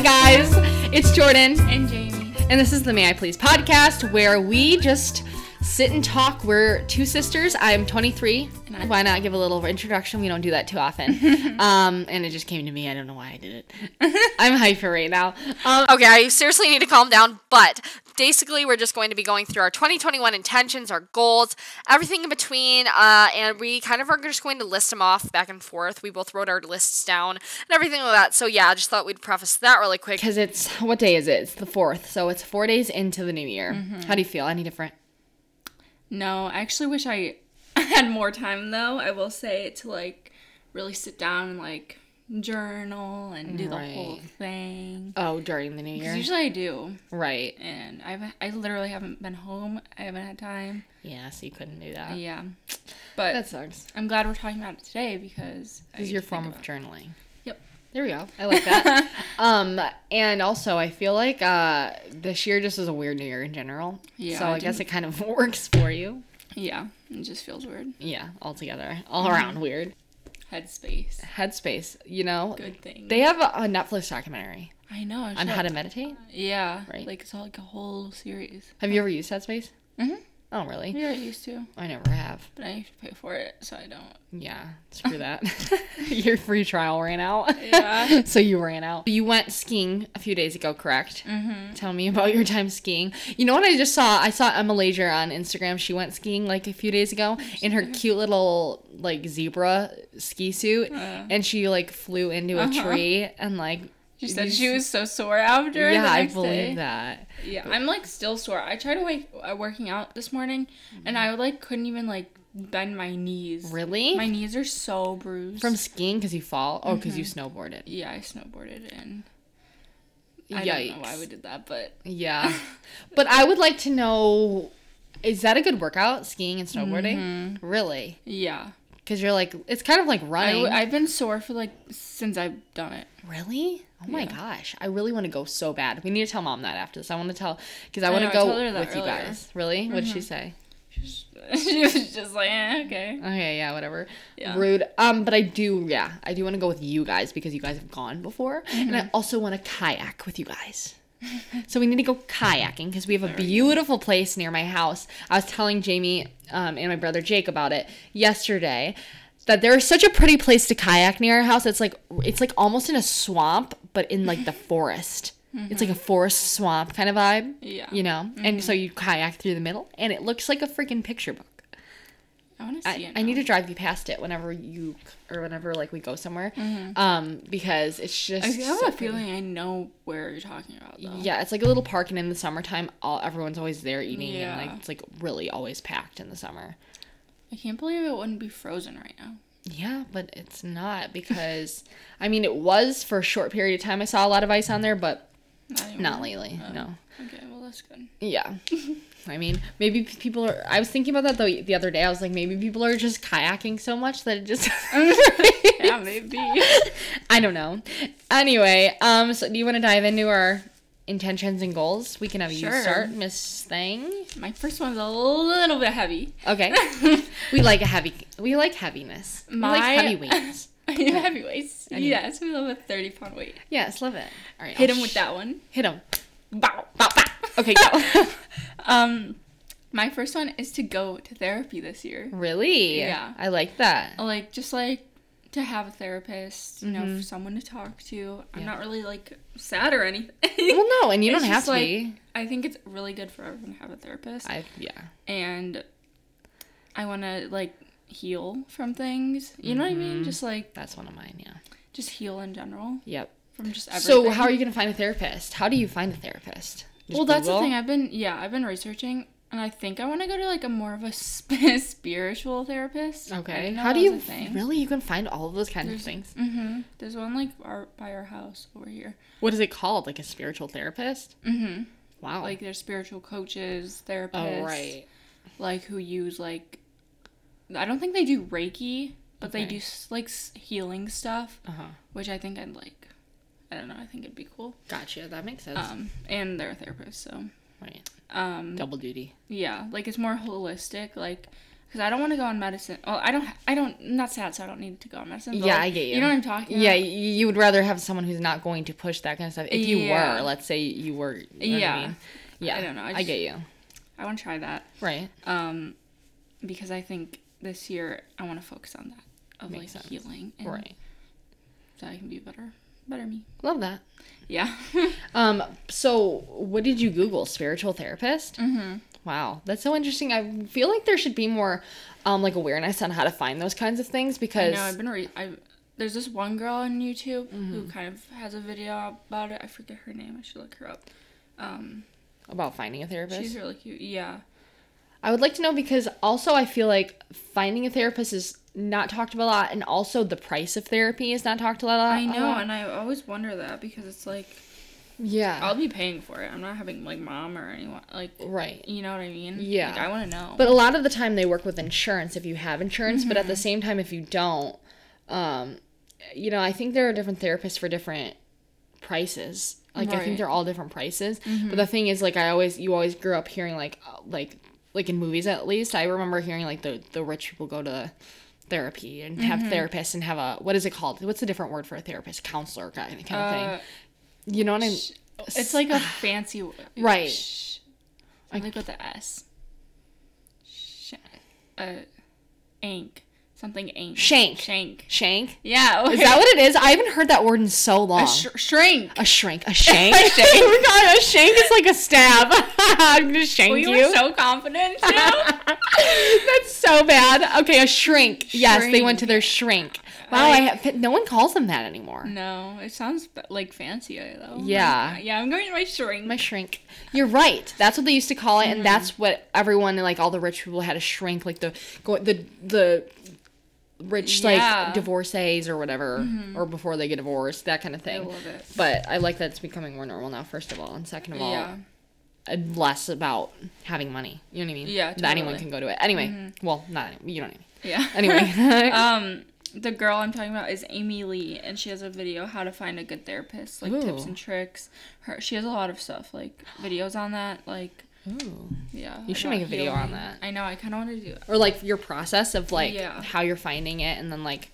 Hi, guys. It's Jordan, And Jamie. and this is the May I Please podcast where we just sit and talk. We're two sisters. I'm 23. And I'm- Why not give a little introduction? We don't do that too often. um, and it just came to me. I don't know why I did it. I'm hyper right now. Um, Okay, I seriously need to calm down, but basically, we're just going to be going through our 2021 intentions, our goals, everything in between, uh, and we kind of are just going to list them off back and forth. We both wrote our lists down and everything like that. So, yeah, I just thought we'd preface that really quick. because it's what day is it? It's the fourth, so it's four days into the new year. Mm-hmm. How do you feel? Any different? No, I actually wish I had more time though, I will say, to like really sit down and like journal and do the whole thing. Oh, during the new year, usually I do. right? And I've I literally haven't been home. I haven't had time. Yeah, so you couldn't do that. Yeah. But That sucks. I'm glad we're talking about it today because I This is your form of journaling. Yep. There we go. I like that. um, and also I feel like uh this year just was a weird new year in general. Yeah, So I I guess it kind of works for you. Yeah. It just feels weird. Yeah, altogether, all around weird. Headspace. Headspace, you know. Good thing. They have a, a Netflix documentary I know. I on how to meditate. Yeah. Right. Like it's all like a whole series. Have you ever used Headspace? Mm-hmm. Mhm. Oh, really? Yeah, I used to, I never have. but I used to pay for it, so I don't. Yeah, screw that. Your free trial ran out. Yeah. so you ran out. You went skiing a few days ago, correct? Mm-hmm. Tell me about your time skiing. You know what I just saw? I saw Emma Lager on Instagram. She went skiing like a few days ago in her cute little like zebra ski suit, Uh. and she like flew into a Uh-huh. tree and like. She said she was so sore after. Yeah, I believe day. that. Yeah, I'm like still sore. I tried to wake uh, working out this morning, and I like couldn't even like bend my knees. Really? My knees are so bruised. From skiing because you fall? Oh, because you Mm-hmm. snowboarded. yeah, I snowboarded and I Yikes. don't know why we did that, but Yeah. but I would like to know is that a good workout, skiing and snowboarding? Mm-hmm. Really? yeah, Because you're like, it's kind of like I running. w- I've been sore for like since I've done it. really? Oh my Yeah. gosh. I really want to go so bad. We need to tell mom that after this. I want to tell, because I I want to go told her that with you. Mm-hmm. guys. Really? What did she say? She was, just like, eh, okay. Okay, yeah, whatever. Yeah. Rude. Um, but I do, yeah, I do want to go with you guys because you guys have gone before, and Mm-hmm. I also want to kayak with you guys. so we need to go kayaking because we have a beautiful place near my house. I was telling Jamie um, and my brother Jake about it yesterday. That there is such a pretty place to kayak near our house. It's like it's like almost in a swamp, but in like the forest. It's like a forest swamp kind of vibe. Mm-hmm. Yeah. You know, and so you kayak through the middle, and it looks like a freaking picture book. I want to see I, it. I need to drive you past it whenever you or whenever like we go somewhere, um, because it's just. Mm-hmm. I have so a pretty. feeling I know where you're talking about though. Yeah, it's like a little park, and in the summertime, all everyone's always there eating, and like it's like really always packed in the summer. I can't believe it wouldn't be frozen right now. Yeah, but it's not because I mean it was for a short period of time. I saw a lot of ice on there, but Not, not lately. Oh. No. Okay, well that's good. Yeah. I mean, maybe people are. I was thinking about that though the other day. I was like, maybe people are just kayaking so much that it just. yeah, maybe. I don't know. Anyway, um, so do you want to dive into our intentions and goals? We can have you start, Miss Thing. My first one's a little bit heavy. Okay. we like a heavy. We like heaviness. We like My- heavy weights. Heavyweights. Anyway. Yes, we love a 30 pound weight. Yes, love it. All right. Hit him with that one. Hit him. Bow. Bow, bow. Okay, go. Um, my first one is to go to therapy this year. really? Yeah. I like that. Like, just like to have a therapist, you know, Mhm. for someone to talk to. I'm Yeah. not really like sad or anything. Well, no, and you don't have to like, be. I think it's really good for everyone to have a therapist. I yeah. and I want to like heal from things. You know what I mean? Mhm. Just like That's one of mine. Yeah. just heal in general Yep. from just everything. So how are you gonna find a therapist? How do you find a therapist? Just well, that's the thing. I've been yeah, I've been researching, and I think I want to go to like a more of a sp- spiritual therapist. Okay. How do you really? You can find all of those kind of things. Mm-hmm. There's one like our by our house over here. What is it called? Like a spiritual therapist? Mm-hmm. Wow. Like there's spiritual coaches, therapists. oh right. Like who use like, I don't think they do Reiki, but they do like healing stuff, Uh huh. which I think I'd like. I don't know. I think it'd be cool. Gotcha. That makes sense. Um, and they're a therapist, so right. Um, Double duty. yeah, like it's more holistic. Like because I don't want to go on medicine. Well, I don't. I don't. I'm not sad, so I don't need to go on medicine. Yeah, like, I get you. You know what I'm talking Yeah, about? you would rather have someone who's not going to push that kind of stuff. If you Yeah. were, let's say you were. You know Yeah. I mean? Yeah. I don't know, I I, get you. I want to try that. Right. Um, because I think this year I want to focus on that of Makes like sense. healing and Right. so I can be better, better me. Love that. Yeah. Um. So, what did you Google? Spiritual therapist. Mm-hmm. Wow, that's so interesting. I feel like there should be more, um, like awareness on how to find those kinds of things I because know. I've been. Re- I there's this one girl on YouTube Mm-hmm. who kind of has a video about it. I forget her name. I should look her up. Um, about finding a therapist. she's really cute. Yeah. I would like to know because also I feel like finding a therapist is not talked about a lot, and also the price of therapy is not talked about a lot. I know, lot. and I always wonder that because it's like Yeah. I'll be paying for it. I'm not having like mom or anyone like right. you know what I mean? Yeah. Like, I want to know. But a lot of the time they work with insurance if you have insurance, but at Mm-hmm. the same time if you don't, um, you know, I think there are different therapists for different prices. Like I Right. Mm-hmm. think they're all different prices. But the thing is, like I always, you always grew up hearing like, uh, like, like in movies at least. I remember hearing like the the rich people go to therapy and have Mm-hmm. therapists and have a what is it called? What's the different word for a therapist? Counselor kind of, kind of Uh, thing. You know what I'm? it's like a fancy word. Right. Sh- something with the S. Sh- uh, ink. Something. Shank. Shank. Shank. Yeah. Is that what it is? I haven't heard that word in so long. A sh- shrink. A shrink. A shank. a shank. oh god, a shank is like a stab. I'm gonna shank We you. were so confident. That's so bad. Okay, a shrink. Yes, they went to their shrink. Wow, I have, no one calls them that anymore. no, it sounds like fancy though. Yeah. Like, yeah, I'm going to my shrink. My shrink. You're right. That's what they used to call it, Mm. and that's what everyone, like all the rich people, had a shrink, like the go the the rich Yeah. Mm-hmm. like divorcees or whatever, or before they get divorced, that kind of thing I love it. But I like that it's becoming more normal now. First of all, and second of all, Yeah. less about having money. You know what I mean? Yeah, That anyone. Mm-hmm. can go to it. Anyway, well, not you know what I mean. Yeah. Anyway, um, the girl I'm talking about is Amy Lee, and she has a video how to find a good therapist, like tips and tricks. Her she has a lot of stuff, like videos on that, like Ooh. yeah. You should make a video on that. I know. I kind of want to do. it. or like your process of like Yeah. how you're finding it, and then like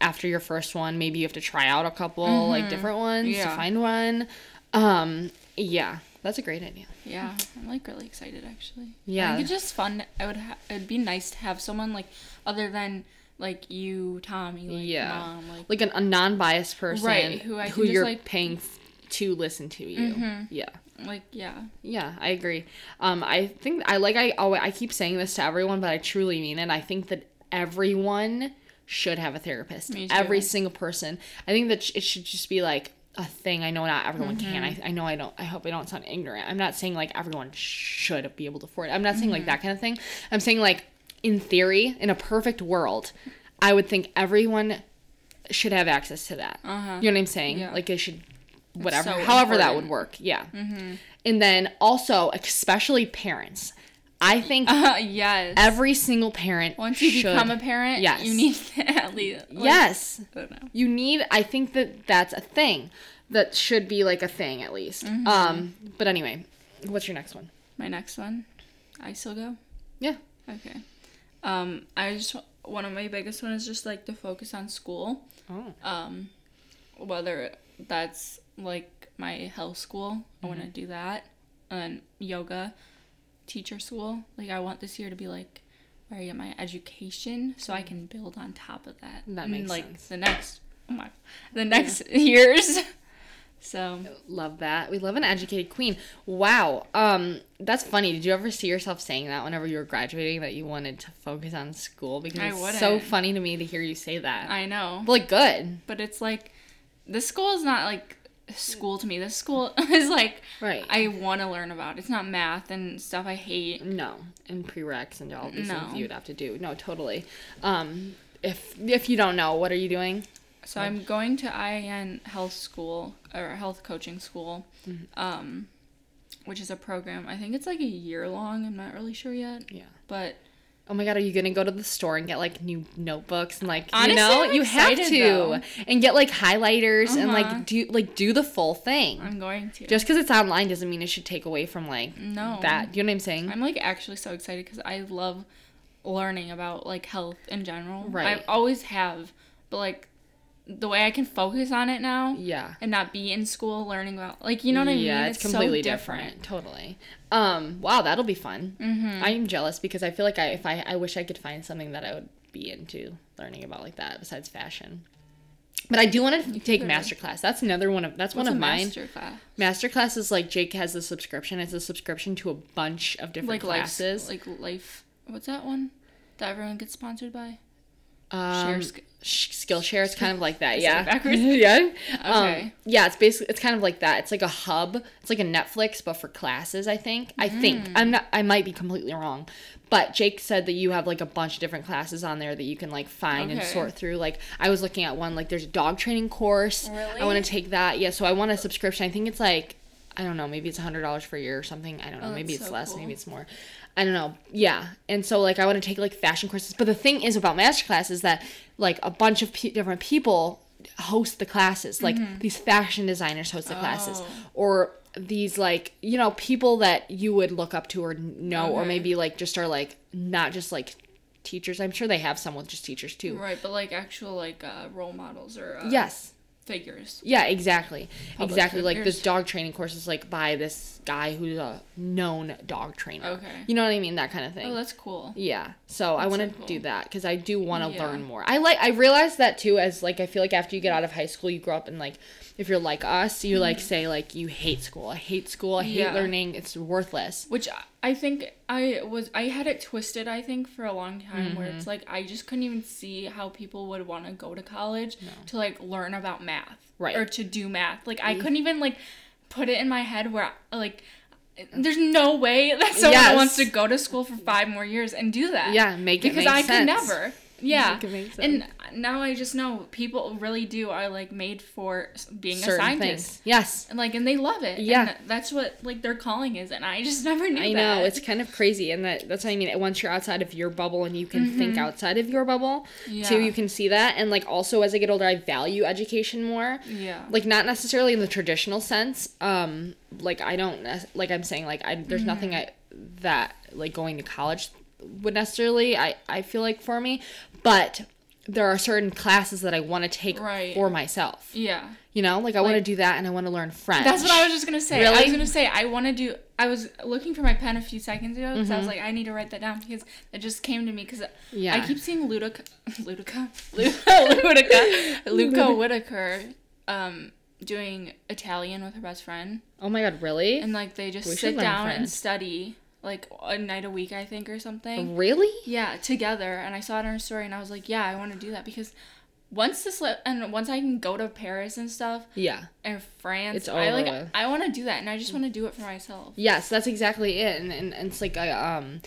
after your first one, maybe you have to try out a couple like different ones to Mm-hmm. Find one. Um, yeah, that's a great idea. Yeah, I'm like really excited actually. Yeah. I think it's just fun. I would. Ha- it'd be nice to have someone like other than like you, Tommy, like Yeah. mom, like Like an, a non-biased person, Right, who I who you're like- Mm-hmm. paying f- to listen to you. Yeah. Like yeah. Yeah, I agree. Um, I think I like I always, I keep saying this to everyone, but I truly mean it. I think that everyone should have a therapist. Every single person. I think that it should just be like a thing. I know not everyone can. Mm-hmm. I, I know I don't. I hope I don't sound ignorant. I'm not saying like everyone should be able to afford it. I'm not saying like Mm-hmm. that kind of thing. I'm saying like in theory, in a perfect world, I would think everyone should have access to that. Uh-huh. You know what I'm saying? Yeah. Like it should whatever so however that would work yeah and then also especially parents i think Uh, yes. every single parent Once you should- become a parent, yes. you need to at least. like, yes I don't know. you need i think that that's a thing that should be like a thing at least Mm-hmm. um but anyway what's your next one My next one, I still go. yeah Okay. Um, I just one of my biggest one is just like to focus on school. oh Um, whether that's like my health school, I want to mm-hmm. do that, and yoga teacher school. Like I want this year to be like where I get my education, so I mm. can build on top of that. That makes like sense. the next, oh my, the next years. So love that. We love an educated queen. Wow. Um that's funny. Did you ever see yourself saying that whenever you were graduating that you wanted to focus on school? Because it's so funny to me to hear you say that. I know. But, like good. But it's like this school is not like school to me. This school is like Right. I want to learn about. It's not math and stuff I hate. No, and prereqs and all these No. things you would have to do. No, totally. Um, if if you don't know, what are you doing? So I'm going to IIN Health School or Health Coaching School, Mm-hmm. um, which is a program. I think it's like a year long. I'm not really sure yet. Yeah. But Oh my god, are you gonna go to the store and get like new notebooks and like Honestly, you know I'm you have to though. and get like highlighters and Uh-huh. like do like do the full thing. I'm going to. Just because it's online doesn't mean it should take away from like no. that. You know what I'm saying? I'm like actually so excited because I love learning about like health in general. Right. I always have, but like the way I can focus on it now Yeah. and not be in school learning about like you know what I mean. Yeah, it's, so completely different. Totally. Um, wow, that'll be fun. Mm-hmm. I'm jealous because I feel like I if I I wish I could find something that I would be into learning about like that besides fashion. But I do want to take masterclass. That's another one of that's What's one of mine. master class? Masterclass is like Jake has a subscription. It's a subscription to a bunch of different Like life, classes. like life. What's that one that everyone gets sponsored by? Um, Share sk- sh- Skillshare. It's kind of like that, Yeah. backwards? yeah. Um, Okay. yeah. It's basically it's kind of like that. It's like a hub. It's like a Netflix, but for classes. I think. I think Mm. I'm not. I might be completely wrong. But Jake said that you have like a bunch of different classes on there that you can like find and sort through. Like I was looking at one like there's a dog training course. Really? I want to take that. Yeah. So I want a subscription. I think it's like I don't know. Maybe it's a hundred dollars for a year or something. I don't know. Oh, maybe it's so less. cool. Maybe it's more. I don't know. Yeah. And so like I want to take like fashion courses. But the thing is about masterclass is that like a bunch of pe- different people host the classes. Like these fashion designers host the classes Mm-hmm. Oh. or these like you know people that you would look up to or know or maybe like just are like not just like teachers. I'm sure they have some with just teachers too. Right, but like actual like uh, role models or uh, Yes. Figures. Yeah, exactly. Public exactly. Like this dog training course is like by this guy who's a known dog trainer. Okay. You know what I mean? That kind of thing. Oh, that's cool. Yeah. So I want to so cool. do that because I do want to Yeah. learn more. I like. I realized that too. As like, I feel like after you get out of high school, you grow up and like, if you're like us, you like say like you hate school. I hate school. I hate Mm-hmm. Yeah. learning. It's worthless. Which I- think I was I had it twisted I think for a long time where Mm-hmm. it's like I just couldn't even see how people would want to go to college to like learn about math Right. or to do math. Like I couldn't even like put it in my head where like there's no way that someone Yes. wants to go to school for five more years and do that. Yeah, make it because I sense. could never. Yeah, Make it make and now I just know people really do are like made for being a scientist. things. Yes. And like, and they love it. Yeah. and that's what like their calling is, and I just never knew I that. know it's kind of crazy, and that that's what I mean. Once you're outside of your bubble and you can think outside of your bubble, Mm-hmm. Yeah. too, you can see that. And like also as I get older, I value education more. Yeah. Like not necessarily in the traditional sense. Um, like I don't like I'm saying like I there's Mm-hmm. nothing I that like going to college would necessarily I I feel like for me, but there are certain classes that I want to take Right. for myself. yeah. You know, like I want to do that and I want to learn French. That's what I was just gonna say. I was gonna say I want to do. I was looking for my pen a few seconds ago because I was like, I need to write that down because it just came to me because Mm-hmm. Yeah. I keep seeing Ludica, Ludica, Ludica, Luca Whitaker, um, doing Italian with her best friend, Oh my god, really? and like they just We sit down and study like a night a week, I think, or something. really? Yeah, together. And I saw it on her story, and I was like, yeah, I want to do that because once this li- and once I can go to Paris and stuff Yeah. and France, It's I like with. I want to do that, and I just want to do it for myself. Yes, that's exactly it, and, and, and it's like I um,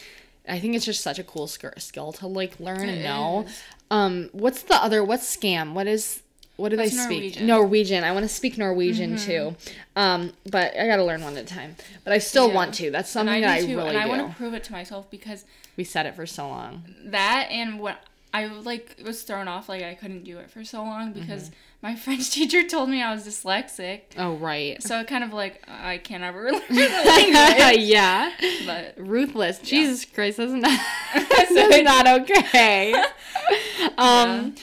I think it's just such a cool skill to like learn and know. is. Um, what's the other? What's scam? What is? What do That's they speak? Norwegian. Mm-hmm. Norwegian. I want to speak Norwegian too, um, but I gotta learn one at a time. But I still Yeah. want to. That's something I that I too, really and I do. want to prove it to myself because We said it for so long. that and what I like was thrown off like I couldn't do it for so long Mm-hmm. because my French teacher told me I was dyslexic. Oh right. So kind of like I can't ever learn the language. yeah. But Ruthless. Jesus Christ, that's not So that's not okay. um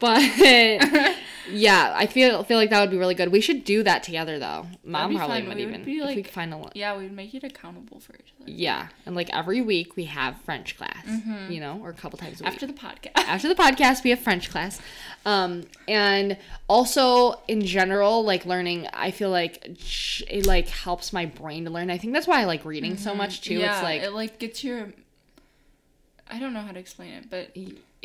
but yeah, I feel feel like that would be really good. We should do that together though. Mom probably fun. would We would even be if we could find a yeah, we would make it accountable for each other yeah, and like every week we have French class, you know, or a couple times a week. after the podcast. after the podcast we have french class um and also in general like learning i feel like it like helps my brain to learn i think that's why i like reading so much too Mm-hmm. yeah, it's like it like gets your. I don't know how to explain it, but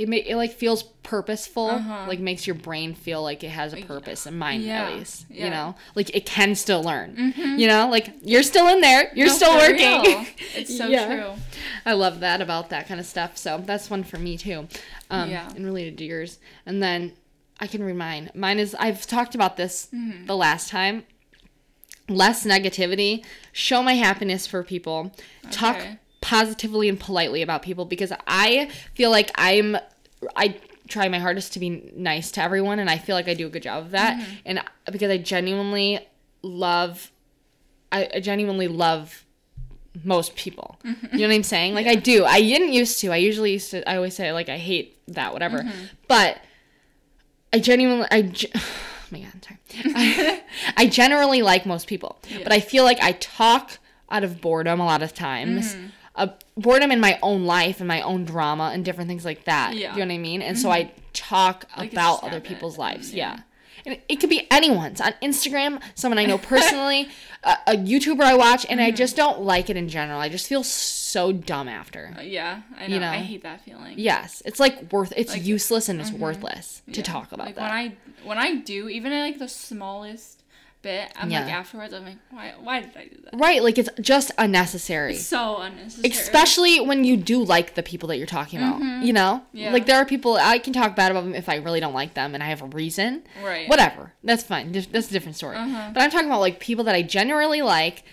it, ma- it like feels purposeful Uh-huh. like makes your brain feel like it has a purpose and mine Yeah, at least you yeah. Mm-hmm. know like it can still learn you know like you're still in there you're No, still working real. It's so Yeah. true. I love that about that kind of stuff. So that's one for me too. Um, Yeah. And related to yours. And then I can remind mine. Is, I've talked about this Mm-hmm. the last time. Less negativity, show my happiness for people, talk positively and politely about people because I feel like I'm, I try my hardest to be nice to everyone and I feel like I do a good job of that. Mm-hmm. And because I genuinely love, I, I genuinely love most people. You know what I'm saying? Like I do. I didn't used to. I usually used to. I always say like I hate that whatever. But I genuinely I. ge- Oh my god, sorry. I, I generally like most people, but I feel like I talk out of boredom a lot of times. Mm-hmm. Uh, boredom in my own life and my own drama and different things like that. Yeah. Mm-hmm. You know what I mean? And so I talk Like, about other people's lives. yeah. Yeah. And it- could be anyone's on Instagram, someone I know personally, a, a YouTuber I watch, and Mm-hmm. I just don't like it in general. I just feel so dumb after. Yeah, I know. You know? I hate that feeling. Yes, it's like worth. It's Like- useless and it's worthless to Yeah. talk about like that. when I when I do even like the smallest bit, I'm like Yeah. afterwards I'm like, why why did I do that? right, like it's just unnecessary. So unnecessary. Especially when you do like the people that you're talking about, you know? Mm-hmm. Yeah. Like there are people I can talk bad about them if I really don't like them and I have a reason. Right. Whatever. That's fine. That's a different story. Uh-huh. But I'm talking about like people that I genuinely like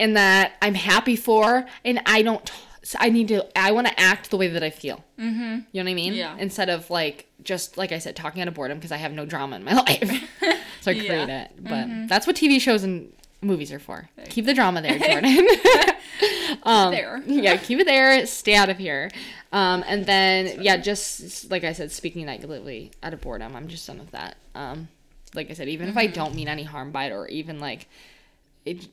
and that I'm happy for and I don't so I need to I want to act the way that I feel. Mm-hmm. You know what I mean? Yeah. Instead of like just like I said talking out of boredom because I have no drama in my life. so I Yeah. Mm-hmm. create it. But that's what TV shows and movies are for. Keep the drama there, Jordan. um, there. yeah, keep it there. Stay out of here. Um, and then yeah, just like I said, speaking negatively out of boredom, I'm just done with that. Um, like I said, even if I Mm-hmm. don't mean any harm by it, or even like it,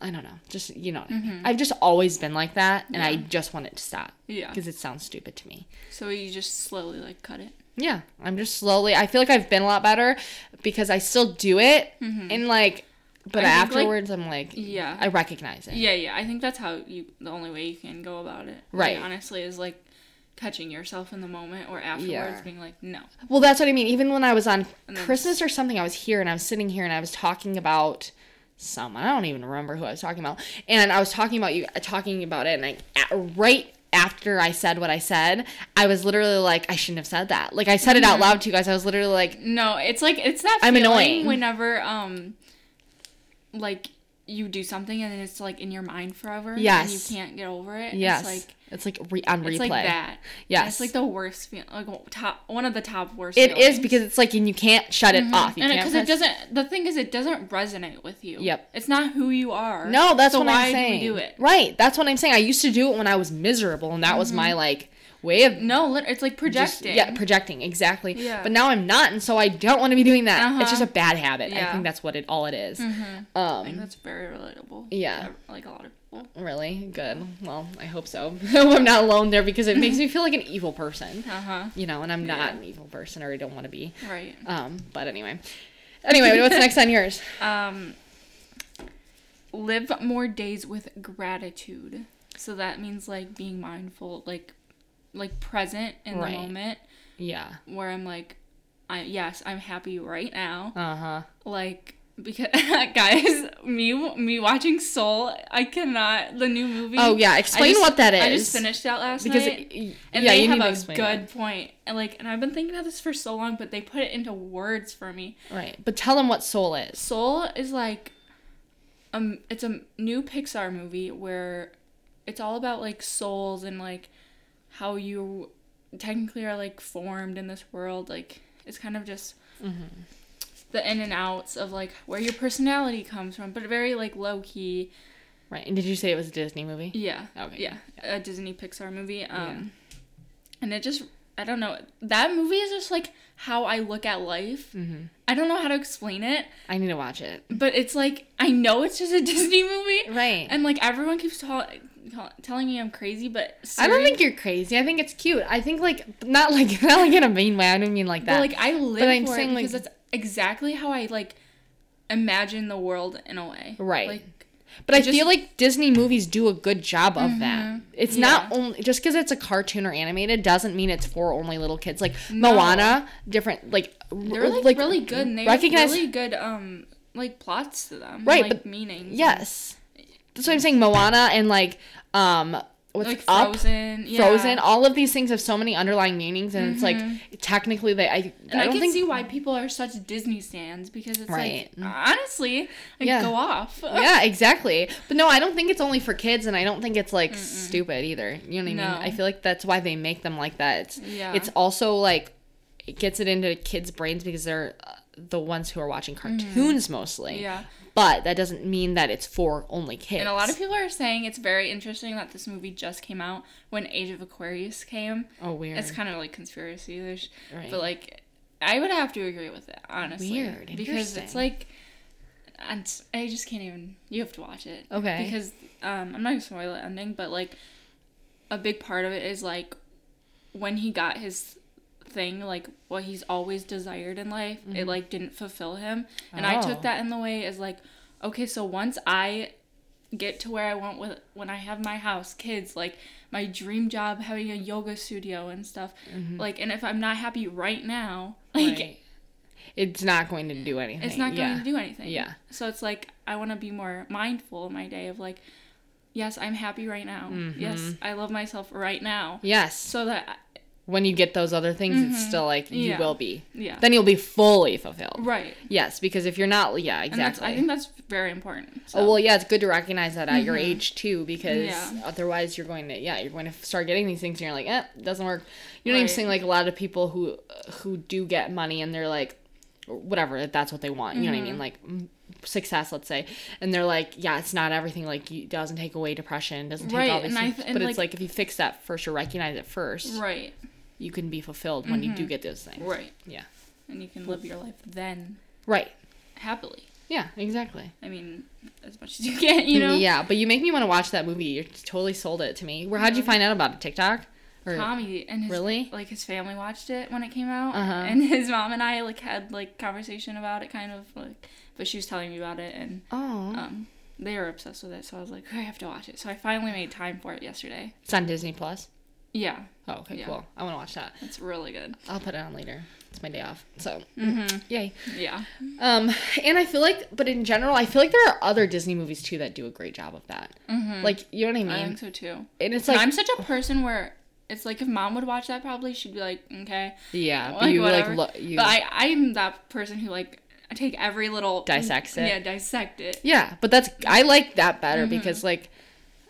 I don't know, just you know, Mm-hmm. I've just always been like that, and I just want it to stop. Yeah. because it sounds stupid to me. So you just slowly like cut it. Yeah, I'm just slowly. I feel like I've been a lot better because I still do it, and like, but Mm-hmm. I think, like- afterwards, I'm like, Yeah. I recognize it. Yeah, yeah. I think that's how you the only way you can go about it. Right. Like, honestly, is like catching yourself in the moment or afterwards Yeah. being like, no. Well, that's what I mean. Even when I was on Christmas or something, I was here and I was sitting here and I was talking about someone. I don't even remember who I was talking about. And I was talking about you, talking about it, and I right after I said what I said, I was literally like, I shouldn't have said that. Like I said it out loud to you guys. I was literally like, No, it's like it's that I'm feeling annoying. whenever um like you do something and then it's like in your mind forever. Yes. And you can't get over it. yes, It's like it's like re- on it's like that. Yes. It's like the worst feeling. Like top one of the top worst. It is feelings. because it's like, and you can't shut it mm-hmm. off. You and because it, press- doesn't. The thing is, it doesn't resonate with you. Yep. It's not who you are. No, that's so what why I'm saying. do do it? Right. That's what I'm saying. I used to do it when I was miserable, and that was my mm-hmm. like way of No, it's like just- projecting. yeah, projecting exactly. Yeah. But now I'm not, and so I don't want to be doing that. It's Uh-huh. it's just a bad habit. yeah. I think that's what it all it is. I think Um, that's very relatable. Yeah. Like a lot of people. really good. Well, I hope so. I'm not alone there because it makes me feel like an evil person. Uh huh. You know, and I'm not Yeah. an evil person, or I don't want to be. Right. Um, but anyway, anyway, what's next on yours? Um, live more days with gratitude. So that means like being mindful, like, like present in Right. the moment, Yeah. where I'm like, I yes, I'm happy right now. Uh huh. Like because guys, me me watching Soul, I cannot the new movie. Oh yeah. Explain just- what that is. I just finished that last because night. it, and yeah, they you have a good it. point. And like, and I've been thinking about this for so long, but they put it into words for me. Right, but tell them what soul is. Soul is like, um, it's a new Pixar movie where it's all about like souls and like how you technically are like formed in this world. Like, it's kind of just the in and outs of like where your personality comes from, but very like low key. Right, and did you say it was a Disney movie? Yeah. Okay, Yeah. A Disney Pixar movie. Um and it just I don't know. That movie is just like how I look at life. Mm-hmm. I don't know how to explain it, I need to watch it. but it's like I know it's just a Disney movie. Right. And like everyone keeps ta- telling me I'm crazy, but I don't think you're crazy. I think it's cute. I think like not like not like in a mean way. I don't mean like that. but like I live I'm for saying, it like- because that's exactly how I like imagine the world in a way. Right. Like but I just- Mm-hmm. feel like Disney movies do a good job of that. It's not only just because it's a cartoon or animated doesn't mean it's for only little kids. Like No. Moana, different like they're r- like, really good and they recognize have really good um like plots to them. Right, Like but- meanings. yes. That's what I'm saying. Moana and like um what's Like up. Frozen. Yeah. Frozen, all of these things have so many underlying meanings, and it's like technically they. I, And I, I can think see why people are such Disney stands because it's Right. like honestly, like Yeah. go off. yeah, exactly. But no, I don't think it's only for kids, and I don't think it's like stupid either. You know what I No. mean? I feel like that's why they make them like that. It's Yeah. it's also like it gets it into kids' brains because they're uh, the ones who are watching cartoons mostly. Mm-hmm. Yeah. But that doesn't mean that it's for only kids. And a lot of people are saying it's very interesting that this movie just came out when Age of Aquarius came. Oh, weird. It's kind of like conspiracy ish. Right. but like, I would have to agree with it honestly. Weird. because it's like, and I just can't even. You have to watch it. Okay. Because um, I'm not gonna spoil the ending, but like, a big part of it is like, when he got his thing, like what he's always desired in life, it like didn't fulfill him, and I Mm-hmm. Oh. took that in the way as like, okay, so once I get to where I want with when I have my house, kids, like my dream job, having a yoga studio and stuff. Like, and if I'm not happy right now, like Mm-hmm. Right. It's not going to do anything. it's not going yeah. to do anything. Yeah. So it's like I want to be more mindful in my day of like, yes, I'm happy right now. Yes, Mm-hmm. I love myself right now. Yes. So that when you get those other things, it's still like you Mm-hmm. Yeah. will be. yeah, Then you'll be fully fulfilled. right. Yes, because if you're not, yeah, exactly. I think that's very important. So. Oh well, yeah, it's good to recognize that at your age too, because Mm-hmm. Yeah. otherwise you're going to, yeah, you're going to start getting these things, and you're like, eh, it doesn't work. You know what I'm saying? Like a lot of people who who do get money and they're like, whatever, that's what they want. You know what I mean? Mm-hmm. Like success, let's say, and they're like, yeah, it's not everything. Like, it doesn't take away depression, doesn't take Right, all these and I things. th- but like- it's like if you fix that first or recognize it first, right, you can be fulfilled when you do get those things. Mm-hmm. right. Yeah. And you can live your life then Right. happily. Yeah. Exactly. I mean, as much as you can, you know. Yeah, but you make me want to watch that movie. You totally sold it to me. Where how'd you find out about it? TikTok? Or Tommy and his Really? like his family watched it when it came out, Uh-huh. and his mom and I like had like conversation about it, kind of like. But she was telling me about it, and oh, um, they were obsessed with it. So I was like, I have to watch it. So I finally made time for it yesterday. it's on Disney Plus. Yeah, Oh, okay, Yeah. cool. I want to watch that. it's really good. I'll put it on later. It's my day off, so Mm-hmm. yay. Yeah. Um, and I feel like, but in general, I feel like there are other Disney movies too that do a great job of that. Mm-hmm. Like, you know what I mean? I think so too. and it's And like, I'm such a person where it's like if mom would watch that, probably she'd be like, okay, yeah, but like you whatever. like look, you, But I, I'm that person who like I take every little Dissects it? Yeah, dissect it. yeah, but that's I like that better Mm-hmm. because like.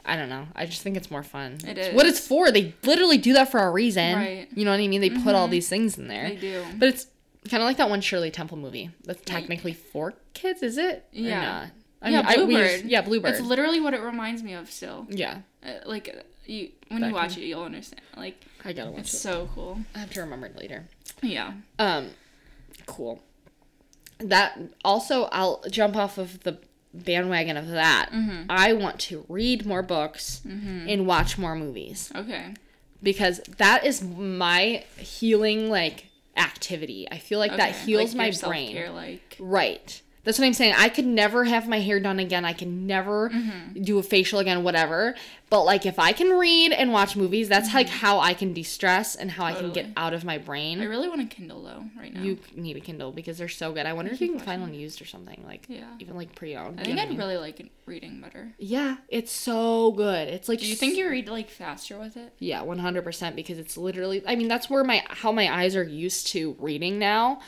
I don't know. I just think it's more fun. It's what it's for. They literally do that for a reason. Right. You know what I mean? They put all these things in there. They do. But it's kind of like that one Shirley Temple movie. That's technically for kids, is it? Yeah. I yeah, mean, I- Bluebird. just- yeah, Bluebird. It's literally what it reminds me of. Still, yeah, uh, like uh, you when Back you watch it, you'll understand. Like I gotta watch it's it. so cool. I have to remember it later. Yeah. Um, cool. That also, I'll jump off of the bandwagon of that. Mm-hmm. I want to read more books and watch more movies Okay. because that is my healing like activity. I feel like that heals like my brain. Like Right. That's what I'm saying. I could never have my hair done again. I can never Mm-hmm. do a facial again, whatever. But like if I can read and watch movies, that's like how I can de-stress and how I can get Mm-hmm. Out of my brain. I really want a Kindle though right now. You need a Kindle because they're so good. I wonder if you can find one used or something like Yeah. even like pre-owned. I think I'd I mean? really like reading better. Yeah, it's so good. It's like Do you think you read like faster with it? Yeah, one hundred percent. Because it's literally. I mean, that's where my how my eyes are used to reading now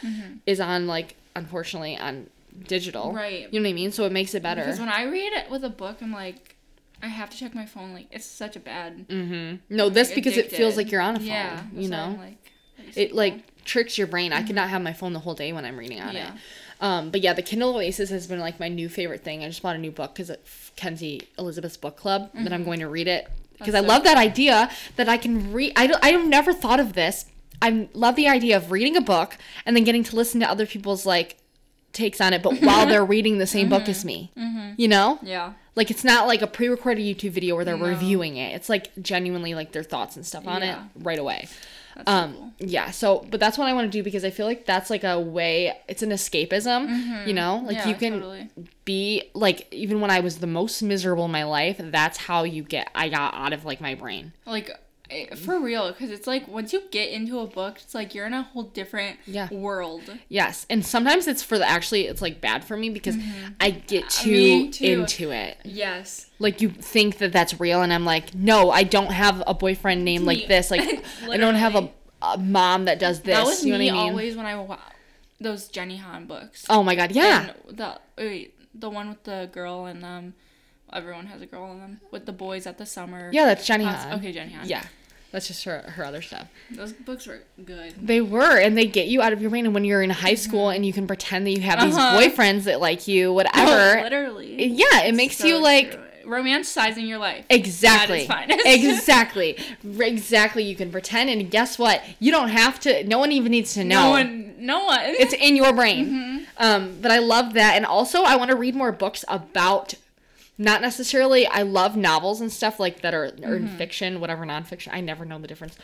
is on like unfortunately on digital. Right. You know what I mean? So it makes it better. Because when I read it with a book, I'm like, I have to check my phone. Like it's such a bad. Mm-hmm. No, this like, because it feels like you're on a phone. Yeah. you know, like, it like tricks your brain. I could not have my phone the whole day when I'm reading on Yeah. it. Um, but yeah, the Kindle Oasis has been like my new favorite thing. I just bought a new book because Kenzie Elizabeth's book club that I'm going to read it because I Mm-hmm. So love that idea that I can read. I don't, I've never thought of this. I love the idea of reading a book and then getting to listen to other people's like takes on it, but while they're reading the same book as me. You know, Yeah. like it's not like a pre-recorded YouTube video where they're No. reviewing it. It's like genuinely like their thoughts and stuff on Yeah. it right away. That's so Um, cool. yeah. So, but that's what I want to do because I feel like that's like a way. It's an escapism. You know, like Mm-hmm. Yeah, you can totally. be like even when I was the most miserable in my life, that's how you get. I got out of like my brain. Like for real, because it's like once you get into a book, it's like you're in a whole different Yeah. world. Yes, and sometimes it's for the actually it's like bad for me because I get too, Mm-hmm. Too. into it. Yes. Like you think that that's real, and I'm like, no, I don't have a boyfriend named like this. Like I don't have a, a mom that does this. that was you know me what I mean? always when I wa- those Jenny Han books. Oh my god, yeah. And the wait, the one with the girl and um, everyone has a girl in them with the boys at the summer. yeah, that's Jenny Han. okay, Jenny Han. Yeah. That's just her her other stuff. Those books were good. They were, and they get you out of your brain. And when you're in high school and you can pretend that you have these Uh-huh. boyfriends that like you, whatever. Literally. yeah, it makes So you like true. romanticizing your life. exactly, That is fine. exactly, exactly. You can pretend, and guess what? You don't have to. No one even needs to know. No one. No one. It's in your brain. Mm-hmm. Um, but I love that, and also I want to read more books about. Not necessarily. I love novels and stuff like that are or Mm-hmm. fiction, whatever nonfiction. I never know the difference.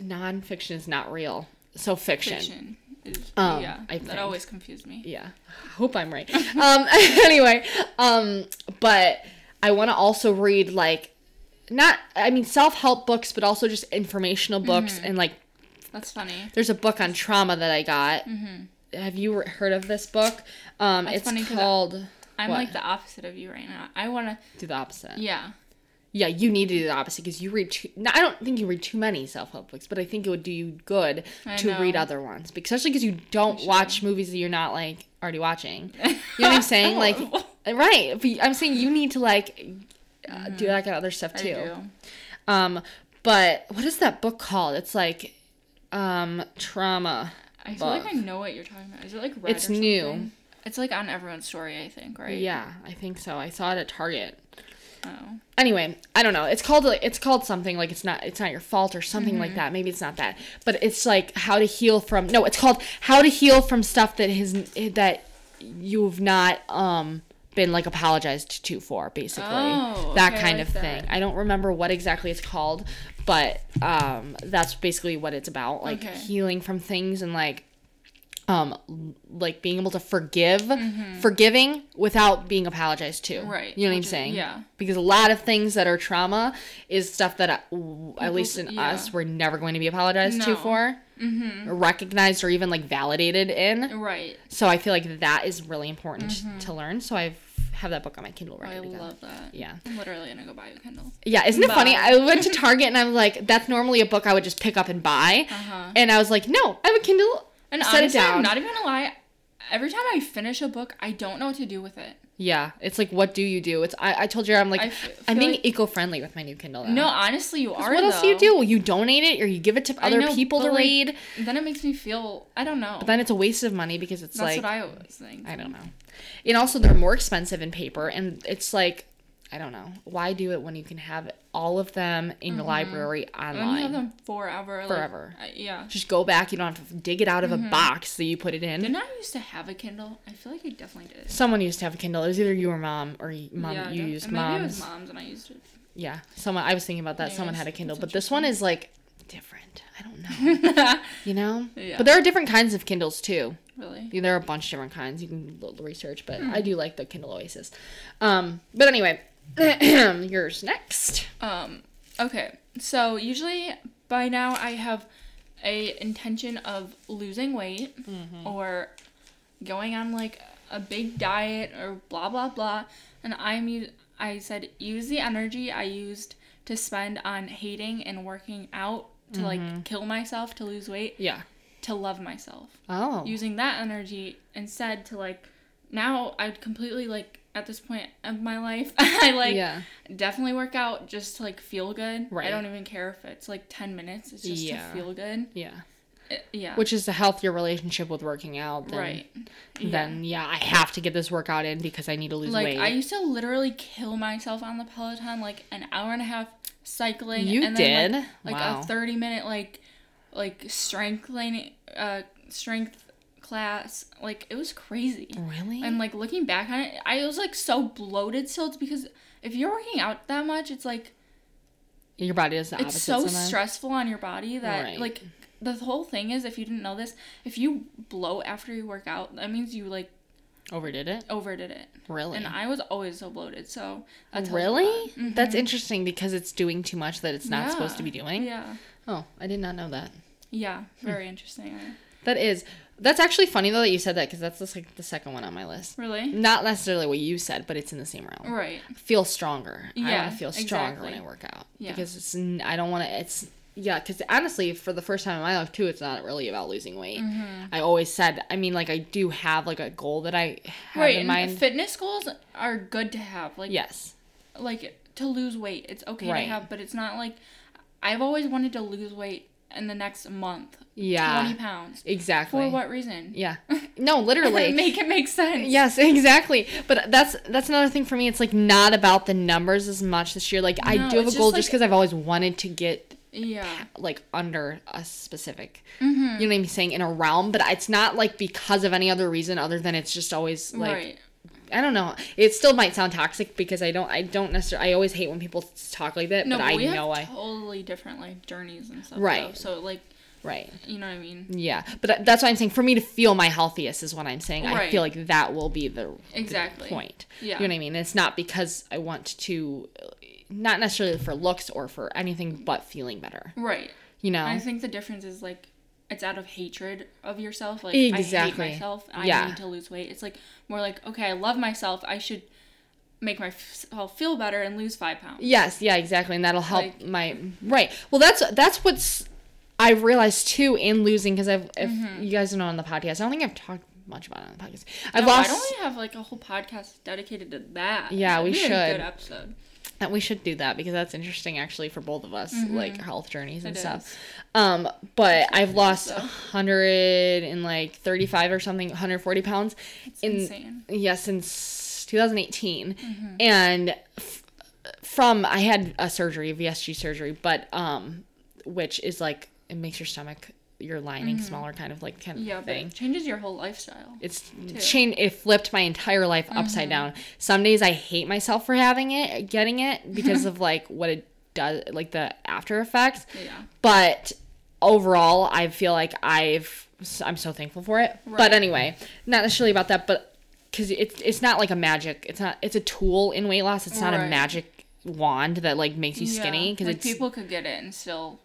Nonfiction is not real, so fiction. fiction. Is, Um, yeah, I that think. always confused me. Yeah, I hope I'm right. um, anyway, um, but I want to also read like, not I mean self help books, but also just informational books Mm-hmm. and like That's funny. there's a book on trauma that I got. Have you heard of this book? Um, Mm-hmm. That's it's funny called. I'm What? like the opposite of you right now. I want to. Do the opposite. Yeah. Yeah, you need to do the opposite because you read. Too, I don't think you read too many self help books, but I think it would do you good I to read other ones, especially because you don't should. watch movies that you're not like already watching. You know what I'm saying? Like, Oh. right? But I'm saying you need to like uh, do that kind of other stuff I too. do. Um, but what is that book called? It's like, um, trauma. I feel like. I know what you're talking about. Is it like red It's new. It's like on everyone's story, I think, right? Yeah, I think so. I saw it at Target. Oh. anyway i don't know it's called like it's called something like it's not it's not your fault or something like that maybe it's not that but it's like how to heal from no it's called how to heal from stuff that has that you've not um been like apologized to for basically Oh, that okay, kind like of that. thing i don't remember what exactly it's called but um that's basically what it's about like Okay. healing from things and like um like being able to forgive forgiving without being apologized to Mm-hmm. Right, you know what i'm which is- saying yeah. because a lot of things that are trauma is stuff that uh, at least in yeah. us we're never going to be apologized to for mm-hmm. recognized or even like validated in Right. so i feel like that is really important to learn so i have that book on my kindle Mm-hmm. I ready to go love that. yeah I'm literally gonna go buy a Kindle. yeah isn't it funny i went to target and i was like that's normally a book i would just pick up and buy Uh-huh. and i was like no i have a kindle And set honestly, it down I'm not even gonna lie. Every time I finish a book, I don't know what to do with it. yeah it's like what do you do it's i, I told you i'm like I f- i'm being like- eco-friendly with my new kindle now. No, honestly, you are. what else do you do you donate it or you give it to other know, people to like, read Then it makes me feel. I don't know. But then it's a waste of money because it's That's like what I always think. I don't know. And also they're more expensive in paper and it's like I don't know. Why do it when you can have all of them in your library Mm-hmm. And you have online? them forever. like, Forever. Yeah. Just go back, you don't have to dig it out of Mm-hmm. a box that you put it in. Didn't I used to have a Kindle? I feel like I definitely did. Someone used to have a Kindle. It was either you or mom or mom yeah, you used Maybe it mom's. was mom's and I used it. Yeah. Someone I was thinking about that. Someone had a Kindle, but this one is like different. I don't know. you know? Yeah. But there are different kinds of Kindles too. Really? Yeah, there are a bunch of different kinds. You can research, but Hmm. I do like the Kindle Oasis. Um, but anyway, yours next. Um, okay. So usually by now I have a intention of losing weight Mm-hmm. or going on like a big diet or blah blah blah. And I'm I said use the energy I used to spend on hating and working out to Mm-hmm. like kill myself to lose weight Yeah. to love myself. Oh. Using that energy instead to like now I'd completely like at this point of my life I like yeah. definitely work out just to like feel good. Right. I don't even care if it's like 10 minutes. It's just Yeah. to feel good. Yeah. It- yeah. Which is a healthier relationship with working out. Than, right. Then yeah, I have to get this workout in because I need to lose Like weight. I used to literally kill myself on the Peloton like an hour and a half cycling You and then did? like, like Wow. a 30 minute like like strength training uh strength class. Like it was crazy. really? And like looking back on it, I was like so bloated still it's because if you're working out that much, it's like Your body the it's so sometimes. stressful on your body that Right. like the whole thing is if you didn't know this if you bloat after you work out that means you like Overdid it? overdid it Really? and i was always so bloated so that tells you a really? That's mm-hmm. interesting because it's doing too much that it's not Yeah. supposed to be doing. yeah Oh, I did not know that. yeah very interesting That is. That's actually funny though that you said that because that's just like the second one on my list. really Not necessarily what you said, but it's in the same realm. right Feel stronger. I Yeah, want to feel stronger when. I work out Yeah. because it's. I don't want to. It's yeah. Because honestly, for the first time in my life too, it's not really about losing weight. Mm-hmm. I always said. I mean, like I do have like a goal that I have right in and mind. fitness goals are good to have like yes. like to lose weight it's okay Right. to have but it's not like I've always wanted to lose weight in the next month. Yeah. 20 pounds. Exactly. For what reason? Yeah. No, literally. Make it make sense. Yes, exactly. But that's that's another thing for me. It's like not about the numbers as much this year. Like I do have a goal just just like- because I've always wanted to get Yeah. like under a specific, Mm-hmm. you know what I'm saying, in a realm. But it's not like because of any other reason other than it's just always like right. I don't know. It still might sound toxic because I don't I don't necessarily I always hate when people talk like that. No, but but I we know have I totally different like journeys and stuff. Right. though. So like, right. you know what I mean? Yeah, but that's what I'm saying. For me to feel my healthiest is what I'm saying. I feel like that will be the, the Exactly. point. Yeah. You know what I mean? It's not because I want to, not necessarily for looks or for anything, but feeling better. Right. You know? I think the difference is like it's out of hatred of yourself. Like Exactly. I hate myself. I Yeah. need to lose weight. It's like more like okay, I love myself. I should make myself feel better and lose five pounds. Yes, yeah, exactly, and that'll help Like- my right. Well, that's that's what's I've realized too in losing because I've if mm-hmm. you guys know on the podcast, I don't think I've talked much about it on the podcast. I've No, lost. I don't have like a whole podcast dedicated to that. Yeah, we should. A good episode. And we should do that because that's interesting actually for both of us, like health journeys and It stuff. is. Um, but I've lost so. 100 and like 35 or something, 140 pounds in insane. yeah, since 2018. And f- from I had a surgery, VSG surgery, but um which is like it makes your stomach your lining mm-hmm. smaller kind of like kind of Yeah, thing. it changes your whole lifestyle. it's changed it flipped my entire life upside mm-hmm. down. Some days i hate myself for having it getting it because of like what it does like the after effects. Yeah. but overall i feel like i've i'm so thankful for it. Right. but anyway not necessarily about that but because it's it's not like a magic it's not it's a tool in weight loss. It's not a magic wand that like makes you skinny because like people could get it and still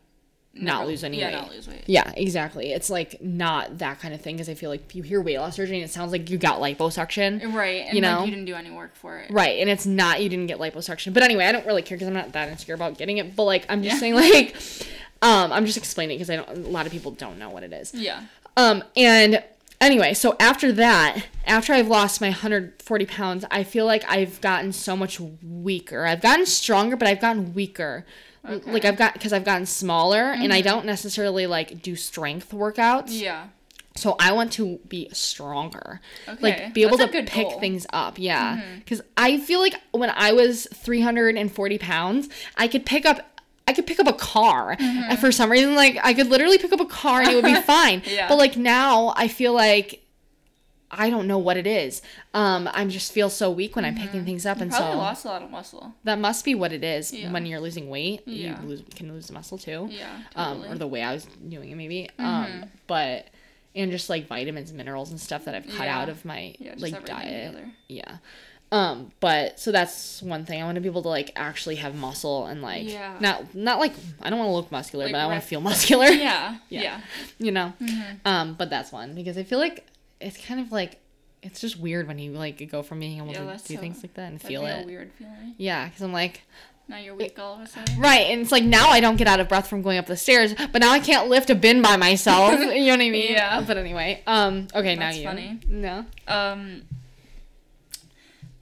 not lose any yeah, weight. not lose weight. Yeah, exactly. It's like not that kind of thing because I feel like if you hear weight loss surgery and it sounds like you got liposuction. Right, and You like know? you didn't do any work for it. Right, and it's not you didn't get liposuction. But anyway, I don't really care because I'm not that insecure about getting it. But like I'm just saying like, um, I'm just explaining because I don't. A lot of people don't know what it is. Yeah. Um, and anyway, so after that, after I've lost my 140 pounds, I feel like I've gotten so much weaker. I've gotten stronger, but I've gotten weaker. Like I've got because I've gotten smaller, and I don't necessarily like do strength workouts. Yeah. So I want to be stronger. Okay, Like be able that's to pick goal. Mm-hmm. things up. Yeah. Cuz I feel like when I was 340 pounds, I could pick up I could pick up a car. And for some reason like I could literally pick up a car and it would be fine. Yeah. But like now I feel like I don't know what it is. Um, I just feel so weak when I'm picking things up, and Probably so lost a lot of muscle. that must be what it is. Yeah. When you're losing weight, Yeah. you lose, can lose muscle too Yeah. um, or the way I was doing it maybe. Mm-hmm. Um, but and just like vitamins, minerals, and stuff that I've cut Yeah. out of my like diet. together. Yeah. Um, but so that's one thing. I want to be able to like actually have muscle and like Yeah. not not like I don't want to look muscular, Like but I want to feel muscular. yeah. Yeah. Yeah. you know. Mm-hmm. Um, but that's one because I feel like it's kind of like it's just weird when you like go from being able Yeah, to do so- things like that and feel it. a weird feeling. Yeah, because I'm like. Now you're weak all of a sudden. Right, and it's like now I don't get out of breath from going up the stairs, but now I can't lift a bin by myself. you know what I mean? Yeah. But anyway, um, okay, now That's you. funny. No. Um,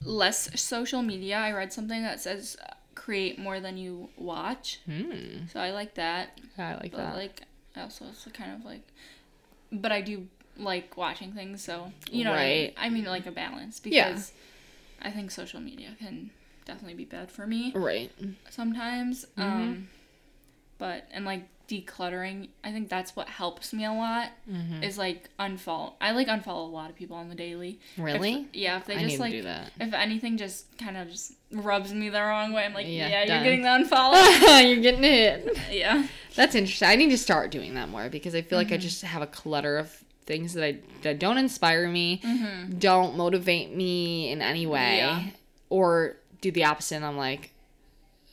less social media. I read something that says uh, create more than you watch. Hmm. So I like that. Yeah, I like But that. like, also it's kind of like, but I do like watching things. So you know, what I mean? Right. I mean like a balance Yeah. because I think social media can definitely be bad for me right. sometimes. Mm-hmm. Um, but and like decluttering, I think that's what helps me a lot. Mm-hmm. Is like unfollow. I like unfollow a lot of people on the daily. If- Really? yeah. If they I just like, do that. if anything, just kind of just rubs me the wrong way. I'm like, Yeah, yeah, you're getting the unfollow. You're getting it. yeah. That's interesting. I need to start doing that more because I feel like I Mm-hmm. just have a clutter of things that I that don't inspire me, Mm-hmm. don't motivate me in any way, Yeah. or do the opposite. And I'm like,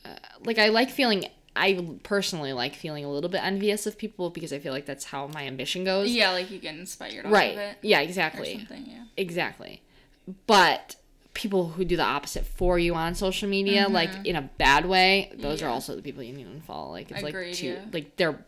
uh, like I like feeling. I personally like feeling a little bit envious of people because I feel like that's how my ambition goes. Yeah, like you get inspired off right. of it. Yeah. Exactly. yeah. Exactly. But people who do the opposite for you on social media, like in a bad way, those are Mm-hmm. Also the people you need to unfollow. Like it's like too, yeah. like they're,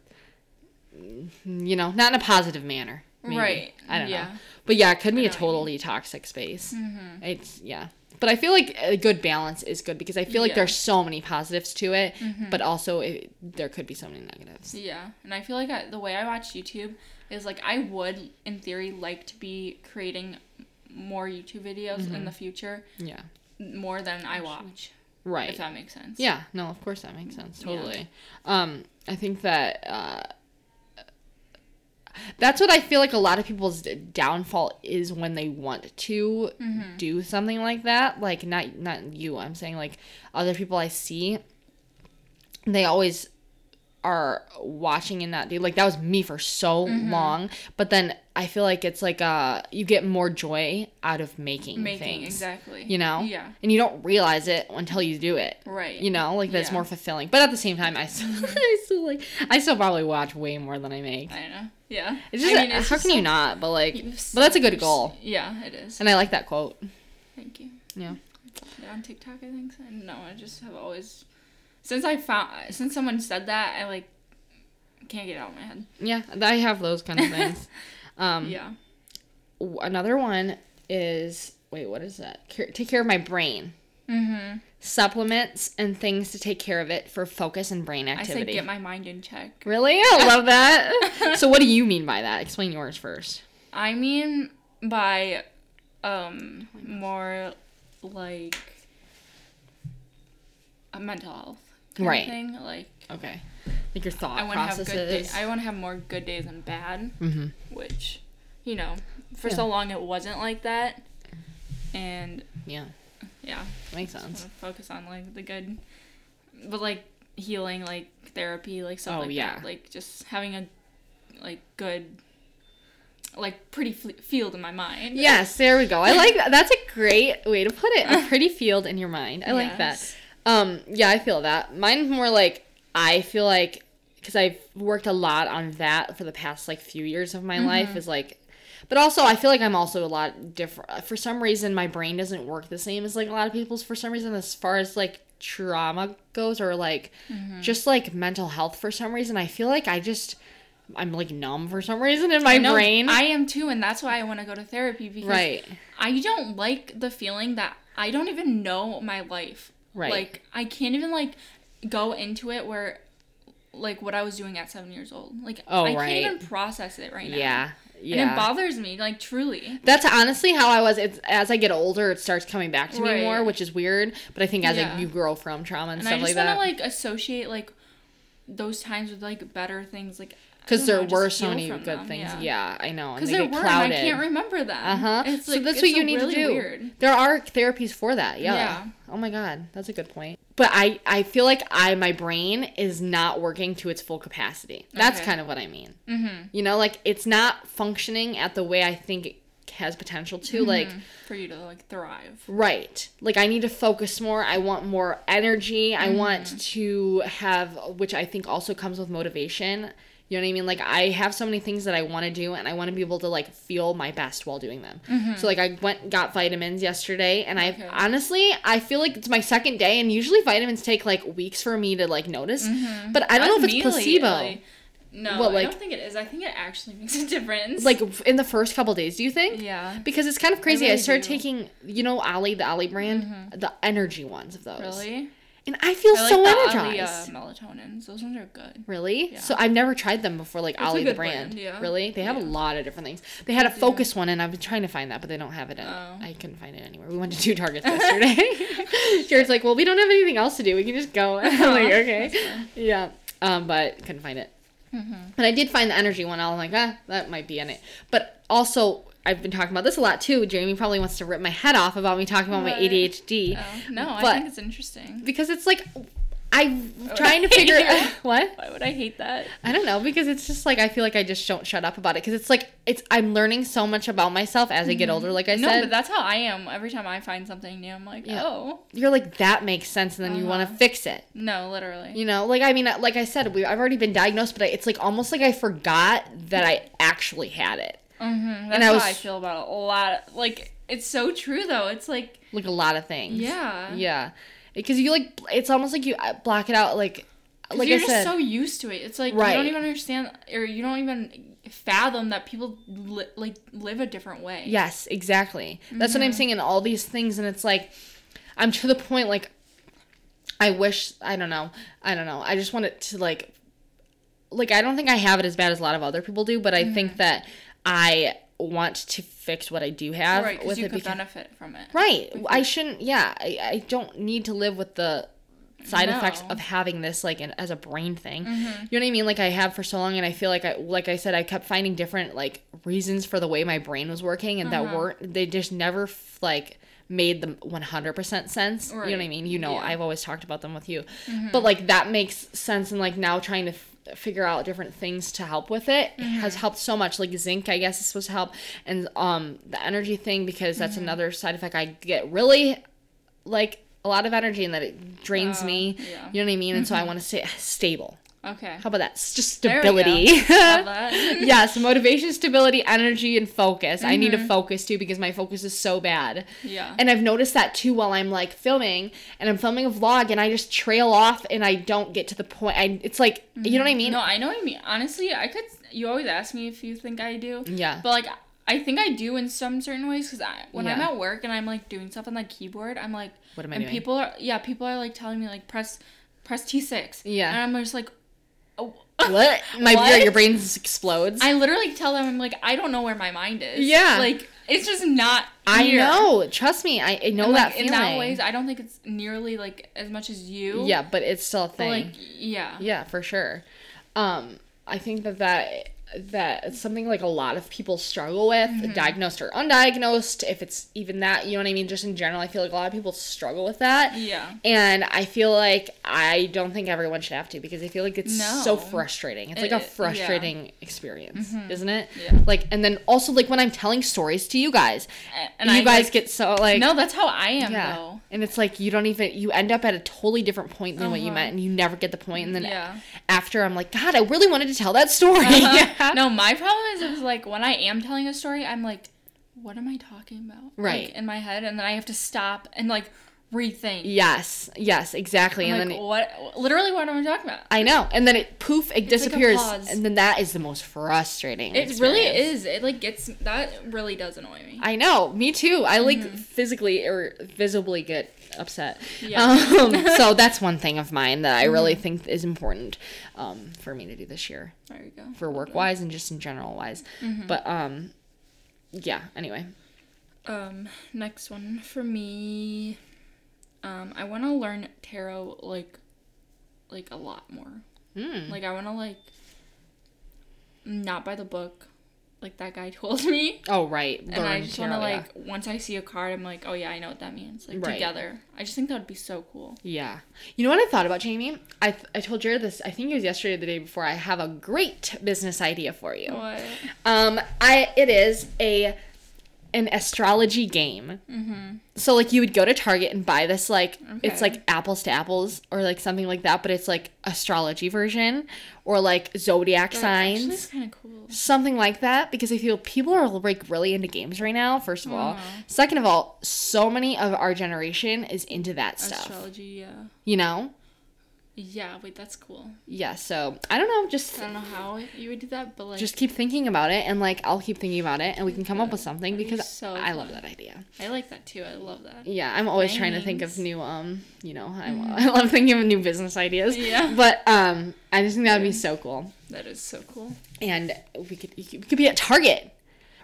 you know, not in a positive manner. Maybe. Right, I don't yeah. know. But yeah, it could be a know what you totally toxic space. Mm-hmm. It's yeah, But I feel like a good balance is good because I feel like Yeah. there's so many positives to it, but also it, there could be so many negatives. Yeah, and I feel like I, the way I watch YouTube is like I would, in theory, like to be creating more YouTube videos Mm-hmm. in the future Yeah. more than I watch. Right. If that makes sense. Yeah, no, of course that makes sense. Yeah. Totally. Um, I think that uh, that's what I feel like a lot of people's downfall is when they want to Mm-hmm. do something like that. Like not not you. I'm saying like other people I see. They always are watching and not do like that was me for so Mm-hmm. long. But then I feel like it's like uh you get more joy out of making Making things. exactly. You know? Yeah. And you don't realize it until you do it Right. you know like that's Yeah. more fulfilling but at the same time i still, I still like i still probably watch way more than i make I know. Yeah. it's just I mean, how it's can just you not but like but that's a good goal Yeah, it is. and i like that quote Thank you. yeah Yeah, on TikTok, I think. So. No, I just have always since I found since someone said that, I like can't get it out of my head. yeah i have those kind of things. Um yeah. another one is wait what is that? Care, take care of my brain. Mm-hmm. supplements and things to take care of it for focus and brain I say activity. get my mind in check. really? I love that. So what do you mean by that? Explain yours first. I mean by um more like a mental health kind Right. of thing. Like okay like your thought I want to have processes good days. I want to have more good days than bad, mm-hmm. which you know, for Yeah. so long it wasn't like that. And yeah yeah, makes sense wanna focus on like the good but like healing like therapy like stuff Oh, like yeah. that like just having a like good like pretty f- field in my mind Yes, there we go. I like that. That's a great way to put it. A pretty field in your mind. I like that. Um, yeah, I feel that. Mine's more like I feel like because I've worked a lot on that for the past like few years of my Mm-hmm. life is like but also I feel like I'm also a lot different. For some reason my brain doesn't work the same as like a lot of people's for some reason as far as like trauma goes or like Mm-hmm. just like mental health for some reason. I feel like I just I'm like numb for some reason in my I know, brain. I am too and that's why I want to go to therapy because right. I don't like the feeling that I don't even know my life Right. like I can't even like go into it where like what I was doing at 7 years old like Oh, I right. can't even process it right now Yeah. Yeah. and it bothers me like truly That's honestly how I was. It's as I get older, it starts coming back to me more, which is weird. But I think as Yeah. like, you grow from trauma and, and I stuff just like want to that, like associate like those times with like better things like because there were so many good good things. Yeah. I know, because there were I can't remember them uh huh. it's So that's what you need really to do. weird. There are therapies for that. Yeah. Yeah. Oh my god, that's a good point. But I I feel like I my brain is not working to its full capacity. That's Okay. kind of what I mean. mm-hmm. You know, like it's not functioning at the way I think it has potential to. Like for you to like thrive Right. Like I need to focus more. I want more energy. I Mm-hmm. want to have which I think also comes with motivation. You know what I mean? Like I have so many things that I want to do and I want to be able to like feel my best while doing them. So like I went got vitamins yesterday and I Mm-hmm. Honestly I feel like it's my second day and usually vitamins take like weeks for me to like notice. But I don't know if it's placebo. lately. No, What, I don't think it is. I think it actually makes a difference. Like in the first couple days, do you think? yeah, Because it's kind of crazy. I, really started do. Mm-hmm. taking, you know, Olly, the Olly brand, the energy ones of those. really. And I feel I like so the energized. Olly, uh, melatonins. Those ones are good. Really? Yeah. So I've never tried them before, like It's Olly the brand. brand, yeah. Really? They have a lot of different things. They had a They do. focus one, and I've been trying to find that, but they don't have it. In, Oh. I couldn't find it anywhere. We went to two Targets yesterday. Jared's like, "Well, we don't have anything else to do. We can just go." I'm like, "Okay." Yeah. Um, but couldn't find it. Mm-hmm. But I did find the energy one. I was like, ah, that might be in it. But also, I've been talking about this a lot too. Jamie probably wants to rip my head off about me talking about my ADHD Oh, no, I think it's interesting. because it's like I'm would trying to figure out what Why would I hate that? I don't know because it's just like I feel like I just don't shut up about it because it's like it's I'm learning so much about myself as I get older. Like I no, said, no, but that's how I am. Every time I find something new, I'm like, Yeah. oh, you're like that makes sense, and then you want to Uh-huh. fix it. no, literally. You know, like I mean, like I said, we I've already been diagnosed, but I, it's like almost like I forgot that I actually had it. Mm-hmm. That's I how was- I feel about a lot. Like, it's so true though. It's like, Like a lot of things. yeah, Yeah, because you like it's almost like you uh, block it out. Like, like you're I said, just so used to it. It's like Right. you don't even understand, or you don't even fathom that people li- like live a different way. Yes, exactly. That's what I'm saying in all these things and it's like I'm to the point like I wish I don't know. I don't know. I just want it to like like I don't think I have it as bad as a lot of other people do, but I think that I want to fix what I do have right. Because you could because benefit from it. Right. I shouldn't. Yeah. I, I don't need to live with the side effects No. Mm-hmm. of having this like an, as a brain thing. You know what I mean? Like I have for so long, and I feel like I like I said, I kept finding different like reasons for the way my brain was working, and Uh-huh. that weren't they just never f- like made them 100% sense. You know what I mean? You know, Yeah. Mm-hmm. I've always talked about them with you. But like that makes sense and like now trying to figure out different things to help with it Mm-hmm. has helped so much. Like zinc, I guess is supposed to help and um the energy thing because that's Mm-hmm. another side effect I get really like a lot of energy and that it drains Uh, me. yeah. Mm-hmm. You know what I mean? And so I want to stay stable. Okay. How about that? Just There we go. stability. Love that. yes, motivation, stability, energy, and focus. I Mm-hmm. need to focus too because my focus is so bad. Yeah. And I've noticed that too while I'm like filming and I'm filming a vlog and I just trail off and I don't get to the point. I it's like you know what I mean? No, I know what you mean. Honestly, I could. You always ask me if you think I do. Yeah. But like, I think I do in some certain ways because I, when I'm at work and I'm like doing stuff on the keyboard, I'm like, What am I and doing? people are yeah, people are like telling me like press, press T six. Yeah. And I'm just like. What? My What? your brain just explodes. I literally tell them I'm like I don't know where my mind is. Yeah. Like it's just not. I know. Trust me. I, I know And, that like, feeling. in that ways, I don't think it's nearly like as much as you. yeah, but it's still a But thing. like yeah. Yeah, for sure. Um, I think that that that something like a lot of people struggle with, Mm-hmm. diagnosed or undiagnosed. If it's even that, you know what I mean. Just in general, I feel like a lot of people struggle with that. Yeah. And I feel like I don't think everyone should have to because I feel like it's so frustrating. It's like a it- yeah. frustrating experience, isn't it? Yeah. Like, and then also like when I'm telling stories to you guys, And you I, guys like- get so like No, that's how I am yeah. though. And it's like you don't even you end up at a totally different point than what you Uh-huh. meant and you never get the point. and then Yeah. after I'm like, God, I really wanted to tell that story. No, my problem is, is like when I am telling a story, I'm like, what am I talking about? Right. Like, in my head, and then I have to stop and like rethink. Yes, yes, exactly. I'm and like, then what? Literally, what am I talking about? I know. And then it poof, it like a disappears. pause. and then that is the most frustrating. It really is. It like gets that really does annoy me. I know, me too. I like mm-hmm. physically or visibly get upset. Yeah. Um, so that's one thing of mine that I really think is important um, for me to do this year. There you go. for work wise and just in general wise. But um yeah, anyway. Um, next one for me. Um, I want to learn tarot like, like a lot more. Mm. Like I want to like, not by the book, like that guy told me. Oh right. and I just want to like once I see a card, I'm like, oh yeah, I know what that means. Like Right. together, I just think that would be so cool. Yeah. You know what I thought about Jamie? I th- I told Jared this. I think it was yesterday or the day before. I have a great business idea for you. What? Um, I it is a an astrology game. Mm-hmm. So like you would go to Target and buy this like it's like apples to apples or like something like that, but it's like astrology version or like zodiac signs. Kind of cool. something like that because I feel people are like really into games right now. First of all, Uh-huh. second of all, so many of our generation is into that stuff. Astrology, yeah. You know? Yeah, wait, that's cool. Yeah. So I don't know. Just I don't know how you would do that, but like, just keep thinking about it, and like I'll keep thinking about it, and we can come up with something That'd be because so I love fun. that idea. I like that too. I love that. Yeah, I'm always trying to think of new um, you know, I'm, I love thinking of new business ideas. Yeah. But um, I just think that would be so cool, That is so cool. and we could we could be at Target.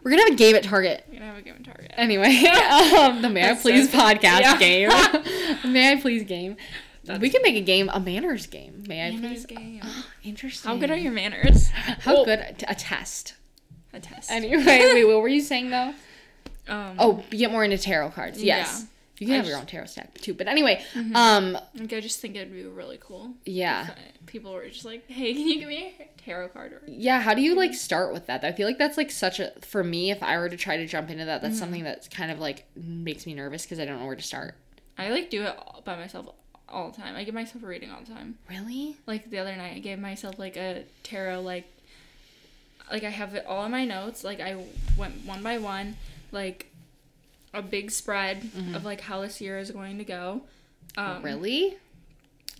We're gonna have a game at Target. We're gonna have a game at target. Anyway, um, the May I That's so Please podcast Yeah. game. May I Please game. We can make a game, a manners game. May I Manners please? game. Interesting. How good are your manners? How good? A test. A test. Anyway, wait, what were you saying though? Um, Oh, get more into tarot cards. Yes. Yeah. You can I have your own tarot stack too. But anyway, Mm-hmm. um, like, I just think it'd be really cool. yeah. People were just like, "Hey, can you give me a tarot card?" Or Yeah, how do you like start with that? I feel like that's like such a for me if I were to try to jump into that, that's Mm-hmm. something that's kind of like makes me nervous because I don't know where to start. I like do it all by myself all the time. I give myself a reading all the time. Really? Like the other night, I gave myself like a tarot like like I have it all in my notes. Like I went one by one, like a big spread Mm-hmm. of like how this year is going to go. Um, really?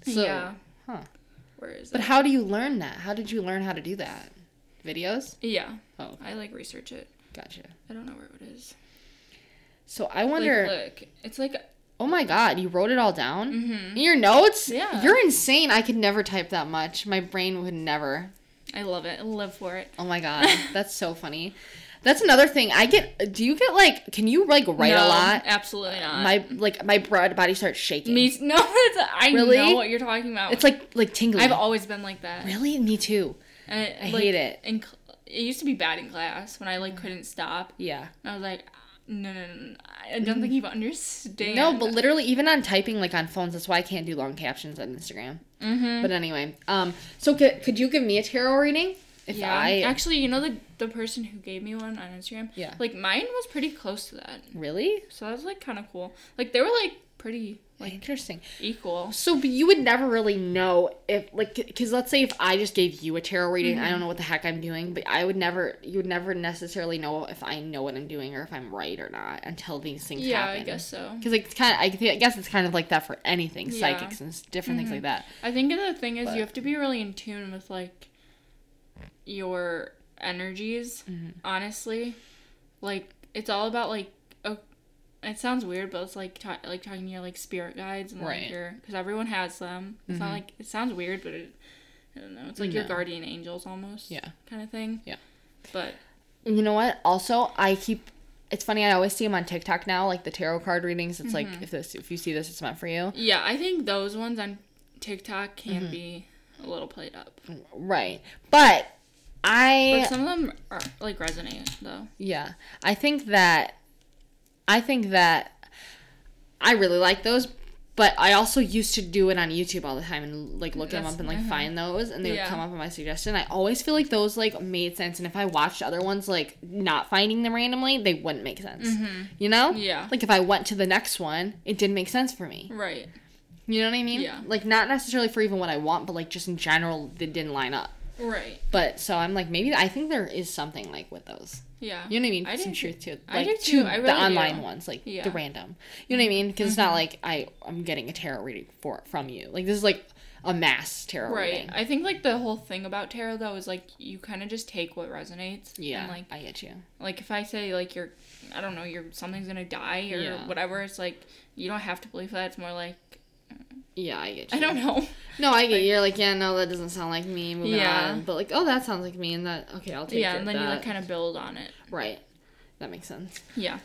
So, yeah. Huh. Where is But it? how do you learn that? How did you learn how to do that? videos? Yeah. Oh, okay. I like research it. gotcha. I don't know where it is. So I Like, wonder. look, it's like oh my god, you wrote it all down mhm. in your notes? Yeah. You're insane. I could never type that much. My brain would never. I love it. I live for it. Oh my god, that's so funny. That's another thing. I get. Do you get like? Can you like write a lot? Absolutely not. My like my broad body starts shaking. me no, it's, I Really? know what you're talking about. It's like like tingling. I've always been like that. really me too. And it, I like, hate it. In, it used to be bad in class when I like couldn't stop. Yeah. I was like, no, no, no, no. I don't think you understand. No, but literally, even on typing, like on phones, that's why I can't do long captions on Instagram. mm-hmm. But anyway, um, so could, could you give me a tarot reading? If yeah, I actually, you know the the person who gave me one on Instagram. Yeah. Like mine was pretty close to that, really so that was like kind of cool. Like they were like pretty like interesting. equal. So, but you would never really know if, like, because let's say if I just gave you a tarot reading, I don't know what the heck I'm doing, but I would never, you would never necessarily know if I know what I'm doing or if I'm right or not until these things Yeah, happen. Yeah, I guess so. Because like, it's kind of, I, thi- I guess it's kind of like that for anything, Yeah. psychics and different things like that. I think the thing is But- you have to be really in tune with like your energies. Mm-hmm. Honestly, like it's all about like it sounds weird, but it's like ta- like talking to your like spirit guides and Right. like your because everyone has them. It's not Mhm. like it sounds weird, but it, I don't know. It's like your guardian angels almost. Yeah. Kind of thing. Yeah. But You know what? Also, I keep. It's funny. I always see them on TikTok now, like the tarot card readings. It's like if this, if you see this, it's meant for you. yeah, I think those ones on TikTok can Mm-hmm. be a little played up. Right. But I But some of them are like resonate though. Yeah. I think that I think that I really like those, but I also used to do it on YouTube all the time and like look them up and like uh-huh. find those and they would come up on my suggestion. I always feel like those like made sense and if I watched other ones like not finding them randomly, they wouldn't make sense. You know? Mm-hmm. Yeah. Like if I went to the next one, it didn't make sense for me. Right. You know what I mean? Yeah. Like not necessarily for even what I want, but like just in general, they didn't line up. Right. But so I'm like, maybe I think there is something like with those. Yeah. You know what I mean? I Some do truth to it. I Like do to too. I the online do. ones, like Yeah. the random. You know what I mean? Because it's not mm-hmm. like I I'm getting a tarot reading for from you. Like this is like a mass tarot Right. reading. I think like the whole thing about tarot though is like you kind of just take what resonates. Yeah, And like I get you. like if I say like you're I don't know, you're something's gonna die or Yeah. whatever, it's like you don't have to believe that. It's more like Yeah, I get you. I don't know. No, I get you. You're like, yeah, no, that doesn't sound like me. Moving Yeah. on. But like, oh, that sounds like me, and that okay, I'll take yeah, it. and then you like kind of build on it. right. That makes sense. Yeah.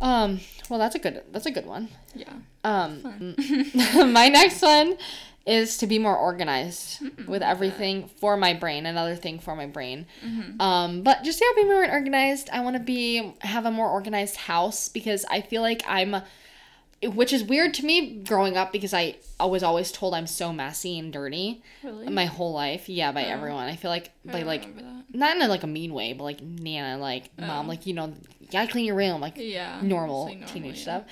Um. Well, that's a good. That's a good one. Yeah. Um, my next one is to be more organized Mm-mm, with everything for my brain. Another thing for my brain. Mhm. Um, but just yeah, be more organized. I want to be have a more organized house because I feel like I'm, which is weird to me growing up because I I was always told I'm so messy and dirty Really? my whole life. Yeah, by Oh. everyone. I feel like by like not in a, like a mean way, but like Nana, like mom, Oh. like you know, you gotta clean your room, like Yeah. normal like teenage yeah. stuff.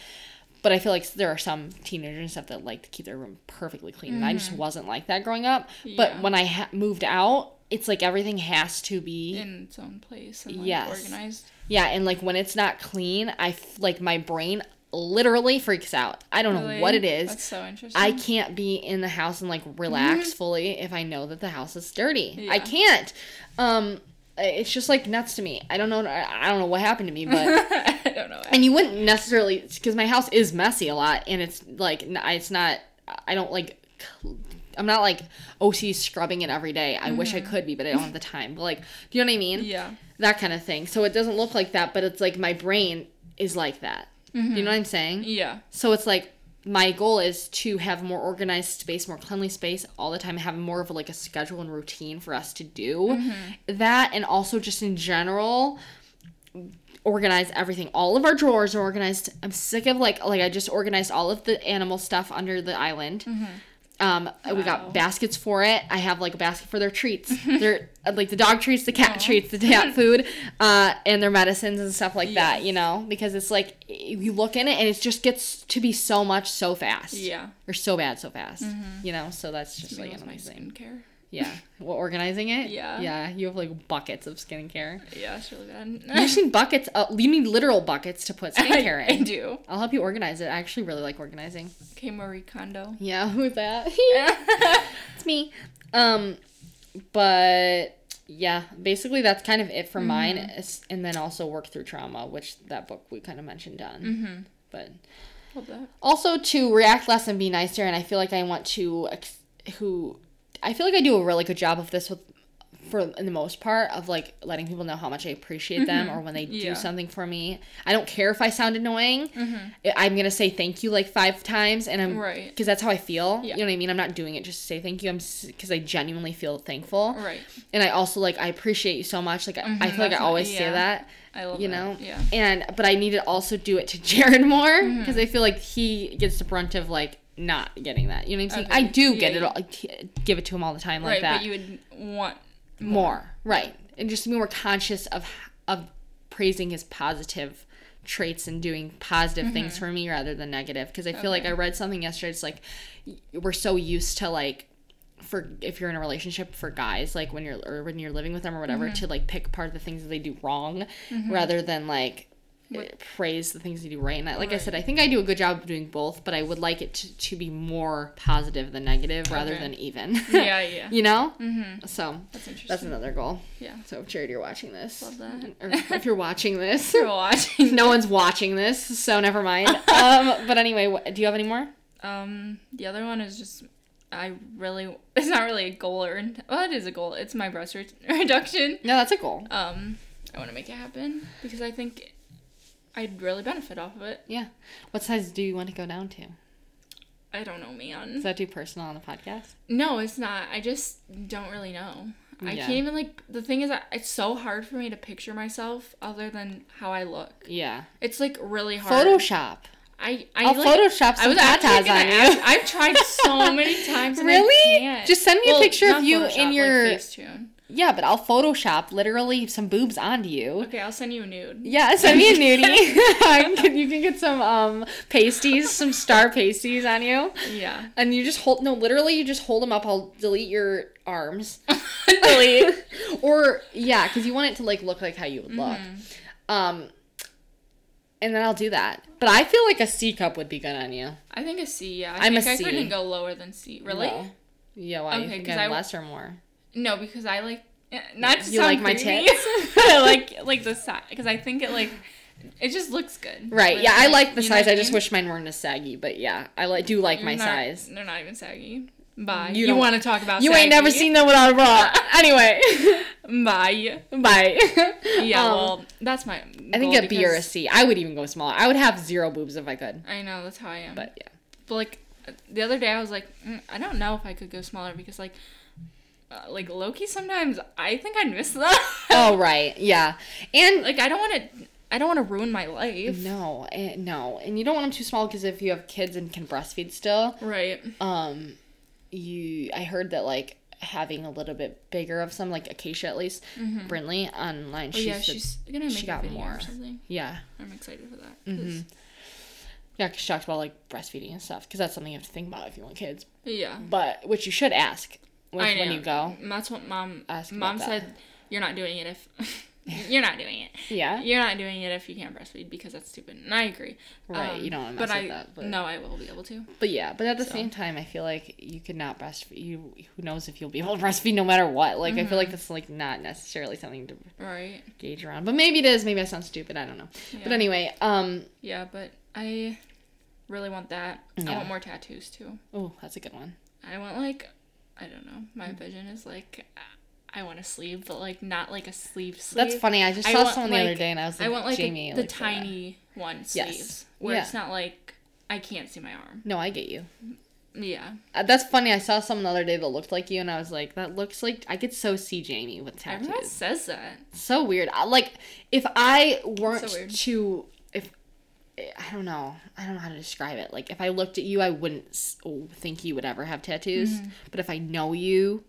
But I feel like there are some teenagers and stuff that like to keep their room perfectly clean. And I just wasn't like that growing up. But Mm-hmm. When I ha- moved out, it's like everything has to be in its own place and like Yes. organized. yeah, and like when it's not clean, I f- like my brain literally freaks out. I don't know what it is. That's so interesting. I can't be in the house and like relax fully if I know that the house is dirty. I can't. Um, it's just like nuts to me. I don't know. I don't know what happened to me, but I don't know. and you wouldn't necessarily because my house is messy a lot, and it's like it's not. I don't like. I'm not like OC scrubbing it every day. I wish I could be, but I don't have the time. But like, do you know what I mean? yeah. That kind of thing. So it doesn't look like that, but it's like my brain is like that. You know mm-hmm. what I'm saying? Yeah. So it's like my goal is to have more organized space, more cleanly space all the time, have more of like a schedule and routine for us to do mm-hmm. that, and also just in general organize everything. All of our drawers are organized. I'm sick of like like I just organized all of the animal stuff under the island. Mm-hmm. Um, we got baskets for it. I have like a basket for their treats. They're uh, like the dog treats, the cat treats, the cat food, uh, and their medicines and stuff like that. You know, because it's like you look in it and it just gets to be so much so fast. Yeah. Or so bad so fast. You know, so that's just Something like with my another thing. skincare. Yeah. Well, organizing it. Yeah. Yeah. You have like buckets of skincare. Yeah, it's really bad. You've seen buckets. Uh, you need literal buckets to put skincare I, in. I do. I'll help you organize it. I actually really like organizing. Okay, Marie Kondo. Yeah, who's that? it's me. Um, but yeah, basically that's kind of it for mine, Mm-hmm. It's- and then also work through trauma, which that book we kind of mentioned on. Mm-hmm. But also to react less and be nicer, and I feel like I want to ex- who I feel like I do a really good job of this with for in the most part of like letting people know how much I appreciate them or when they Mm-hmm. Yeah. Mm-hmm. do something for me. I don't care if I sound annoying. I- I'm gonna say thank you like five times, and I'm Right. because that's how I feel. Yeah. You know what I mean? I'm not doing it just to say thank you. I'm because I genuinely feel thankful, Right. and I also like I appreciate you so much. Like I- I feel like I Mm-hmm. always say that I love you that. know Yeah. and but i need to also do it to jared more Mm-hmm. because i feel like he gets the brunt of like not getting that. You know what i'm saying? Okay. i do Yeah, get it all t- give it to him all the time like right, that. but you would want more. right. And just be more conscious of of praising his positive traits and doing positive things for me rather than negative. Because i feel like Mm-hmm. I read something yesterday it's like we're so used to like for if you're in a relationship for guys like when you're or when you're living with them or whatever Mm-hmm. to like pick part of the things that they do wrong rather than like eh, praise the things you do right and I, like i said i think i do a good job of doing both but i would like it to, to be more positive than negative rather Okay. than even Yeah, yeah. you know mm-hmm. so That's interesting. that's another goal yeah. so Jared, you're watching this, Love that. or if you're watching this, You're watching. no one's watching this, so never mind. Um, but anyway, what, do you have any more? Um, the other one is just I really it's not really a goal or well it is a goal. It's my breast re- reduction. No, that's a goal. Um, I want to make it happen because I think I'd really benefit off of it. Yeah. What size do you want to go down to? I don't know, man. Is that too personal on the podcast? No, it's not. I just don't really know. I can't even like the thing is that it's so hard for me to picture myself other than how I look. Yeah. It's like really hard. Photoshop. I I I'll like, Photoshop I some was actually tatas on you. ask- I've tried so many times. And I Really? Just send me a picture of you Photoshop, in like your- Facetune. Yeah, but I'll Photoshop literally some boobs onto you. Okay, I'll send you a nude. Yeah, send me a nudie. You can get some um pasties, some star pasties on you, Yeah. and you just hold. No, literally, you just hold them up. I'll delete your arms. Delete. or yeah, because you want it to like look like how you would look. Mm-hmm. Um, and then I'll do that. But I feel like a C cup would be good on you. I think a C. Yeah. I I'm a think C. I couldn't go lower than C. Really? No. Yeah, why? you Okay, think 'cause I'm I- less or more? No, because I like eh, not to You like my tits? I like like the size because I think it like it just looks good. Right. Like, Yeah, I like the size. I just wish mine weren't as saggy. But yeah, I like do like my They're not- size. They're not even saggy. Bye. You You, want to talk about? You ain't never seen them without a bra. anyway, Bye. bye. Yeah. Um, well, that's my. I think a B or a C. I would even go smaller. I would have zero boobs if I could. I know that's how I am. But yeah. But like the other day, I was like, mm, I don't know if I could go smaller because like, like lowkey. Sometimes I think I'd miss that. Oh right. Yeah. And like I don't want to. I don't want to ruin my life. no, eh, no, and you don't want them too small because if you have kids and can breastfeed still, Right. um, you. I heard that like having a little bit bigger of some, like Acacia at least, Brinley online. Oh yeah, she's gonna make she a got more. or something. yeah. I'm excited for that. Mm-hmm. 'cause- Yeah, because she talks about like breastfeeding and stuff, because that's something you have to think about if you want kids. Yeah. But which you should ask when, I when you go. That's what mom. Ask mom said, "You're not doing it if you're not doing it. Yeah. You're not doing it if you can't breastfeed because that's stupid." And I agree. Right, you don't mess but with I, that, but- no, I will be able to. But yeah, but at the So. same time, I feel like you could not breastfeed. You who knows if you'll be able to breastfeed no matter what. Like I feel like that's like not necessarily something to Right. gauge around. But maybe it is. Maybe I sound stupid. I don't know. But anyway, um, Yeah, but I really want that. I want more tattoos too. oh, that's a good one. I want like, I don't know. My vision is like, I want a sleeve, but like not like a sleeve sleeve. That's funny. I just I saw want, someone the other day, and I was like, I want like a- Jamie, the for that. tiny one Yes. sleeves where Yeah. it's not like I can't see my arm. No, I get you. Yeah, Uh, that's funny. I saw someone the other day that looked like you, and I was like, that looks like I could so see Jamie with tattoos. everyone says that. so weird. I, like if I weren't So to I don't know, I don't know how to describe it. Like if I looked at you, I wouldn't oh, think you would ever have tattoos. Mm-hmm. But if I know you,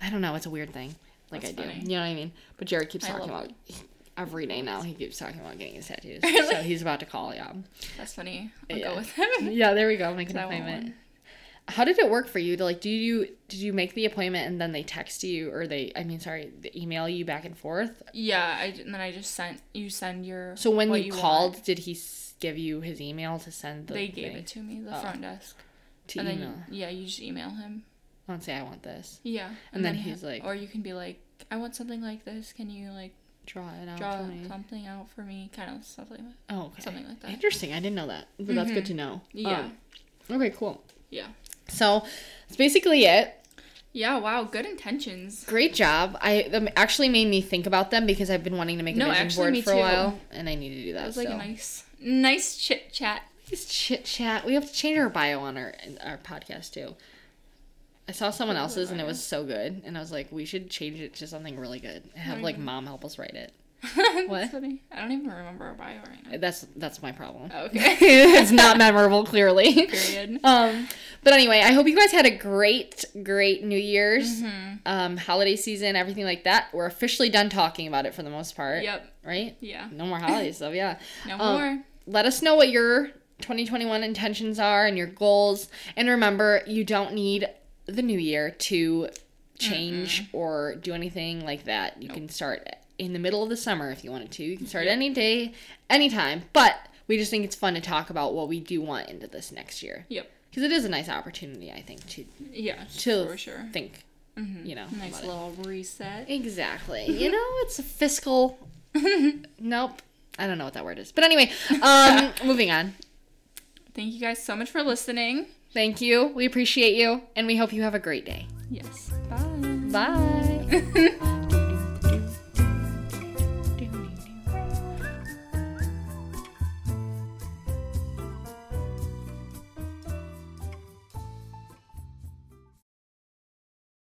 I don't know. It's a weird thing. Like That's I do. You know what I mean? But Jared keeps I talking about every day now. He keeps talking about getting his tattoos. Really? So he's about to call. Yeah. That's funny. I'll Yeah. go with him. Yeah. There we go. Make an appointment. How did it work for you? To like, do you did you make the appointment and then they text you or they? I mean, sorry, they email you back and forth? Yeah, I, and then I just sent you send your. So when you, want. called, did he give you his email to send the they gave thing it to me, the Oh. front desk, to and email? then yeah, you just email him. I'll say I want this. Yeah. And then ha- he's like- or you can be like, I want something like this. Can you like Draw it out draw for me. something out for me? Kind of stuff like that. Oh, okay. something like that. Interesting. I didn't know that, but that's good to know. Yeah. Um, okay, cool. Yeah. So that's basically it. Yeah. Wow. Good intentions. Great job. I them actually made me think about them because I've been wanting to make a No, vision board for a too. while, and I need to do that. That was like so. a nice, nice chit chat. Just chit chat. We have to change our bio on our our podcast too. I saw someone else's and it was so good, and I was like, we should change it to something really good. Have like mom help us write it. What? Funny. I don't even remember our bio right now. That's that's my problem. Okay. it's not memorable, clearly. Period. Um, but anyway, I hope you guys had a great, great New Year's, Mm-hmm. um, holiday season, everything like that. We're officially done talking about it for the most part. Yep. Right? Yeah. No more holiday stuff. Yeah. No Um, more. Let us know what your 2021 intentions are and your goals. And remember, you don't need the new year to change or do anything like that. You can start in the middle of the summer if you wanted to. You can start any day, anytime. But we just think it's fun to talk about what we do want into this next year. Yep. Because it is a nice opportunity, I think, to Yeah. to for sure. think. Mm-hmm. You know, Nice about it. little reset. Exactly. you know, it's a fiscal. nope. I don't know what that word is. But anyway, um, moving on. Thank you guys so much for listening. Thank you. We appreciate you, and we hope you have a great day. Yes. Bye. Bye.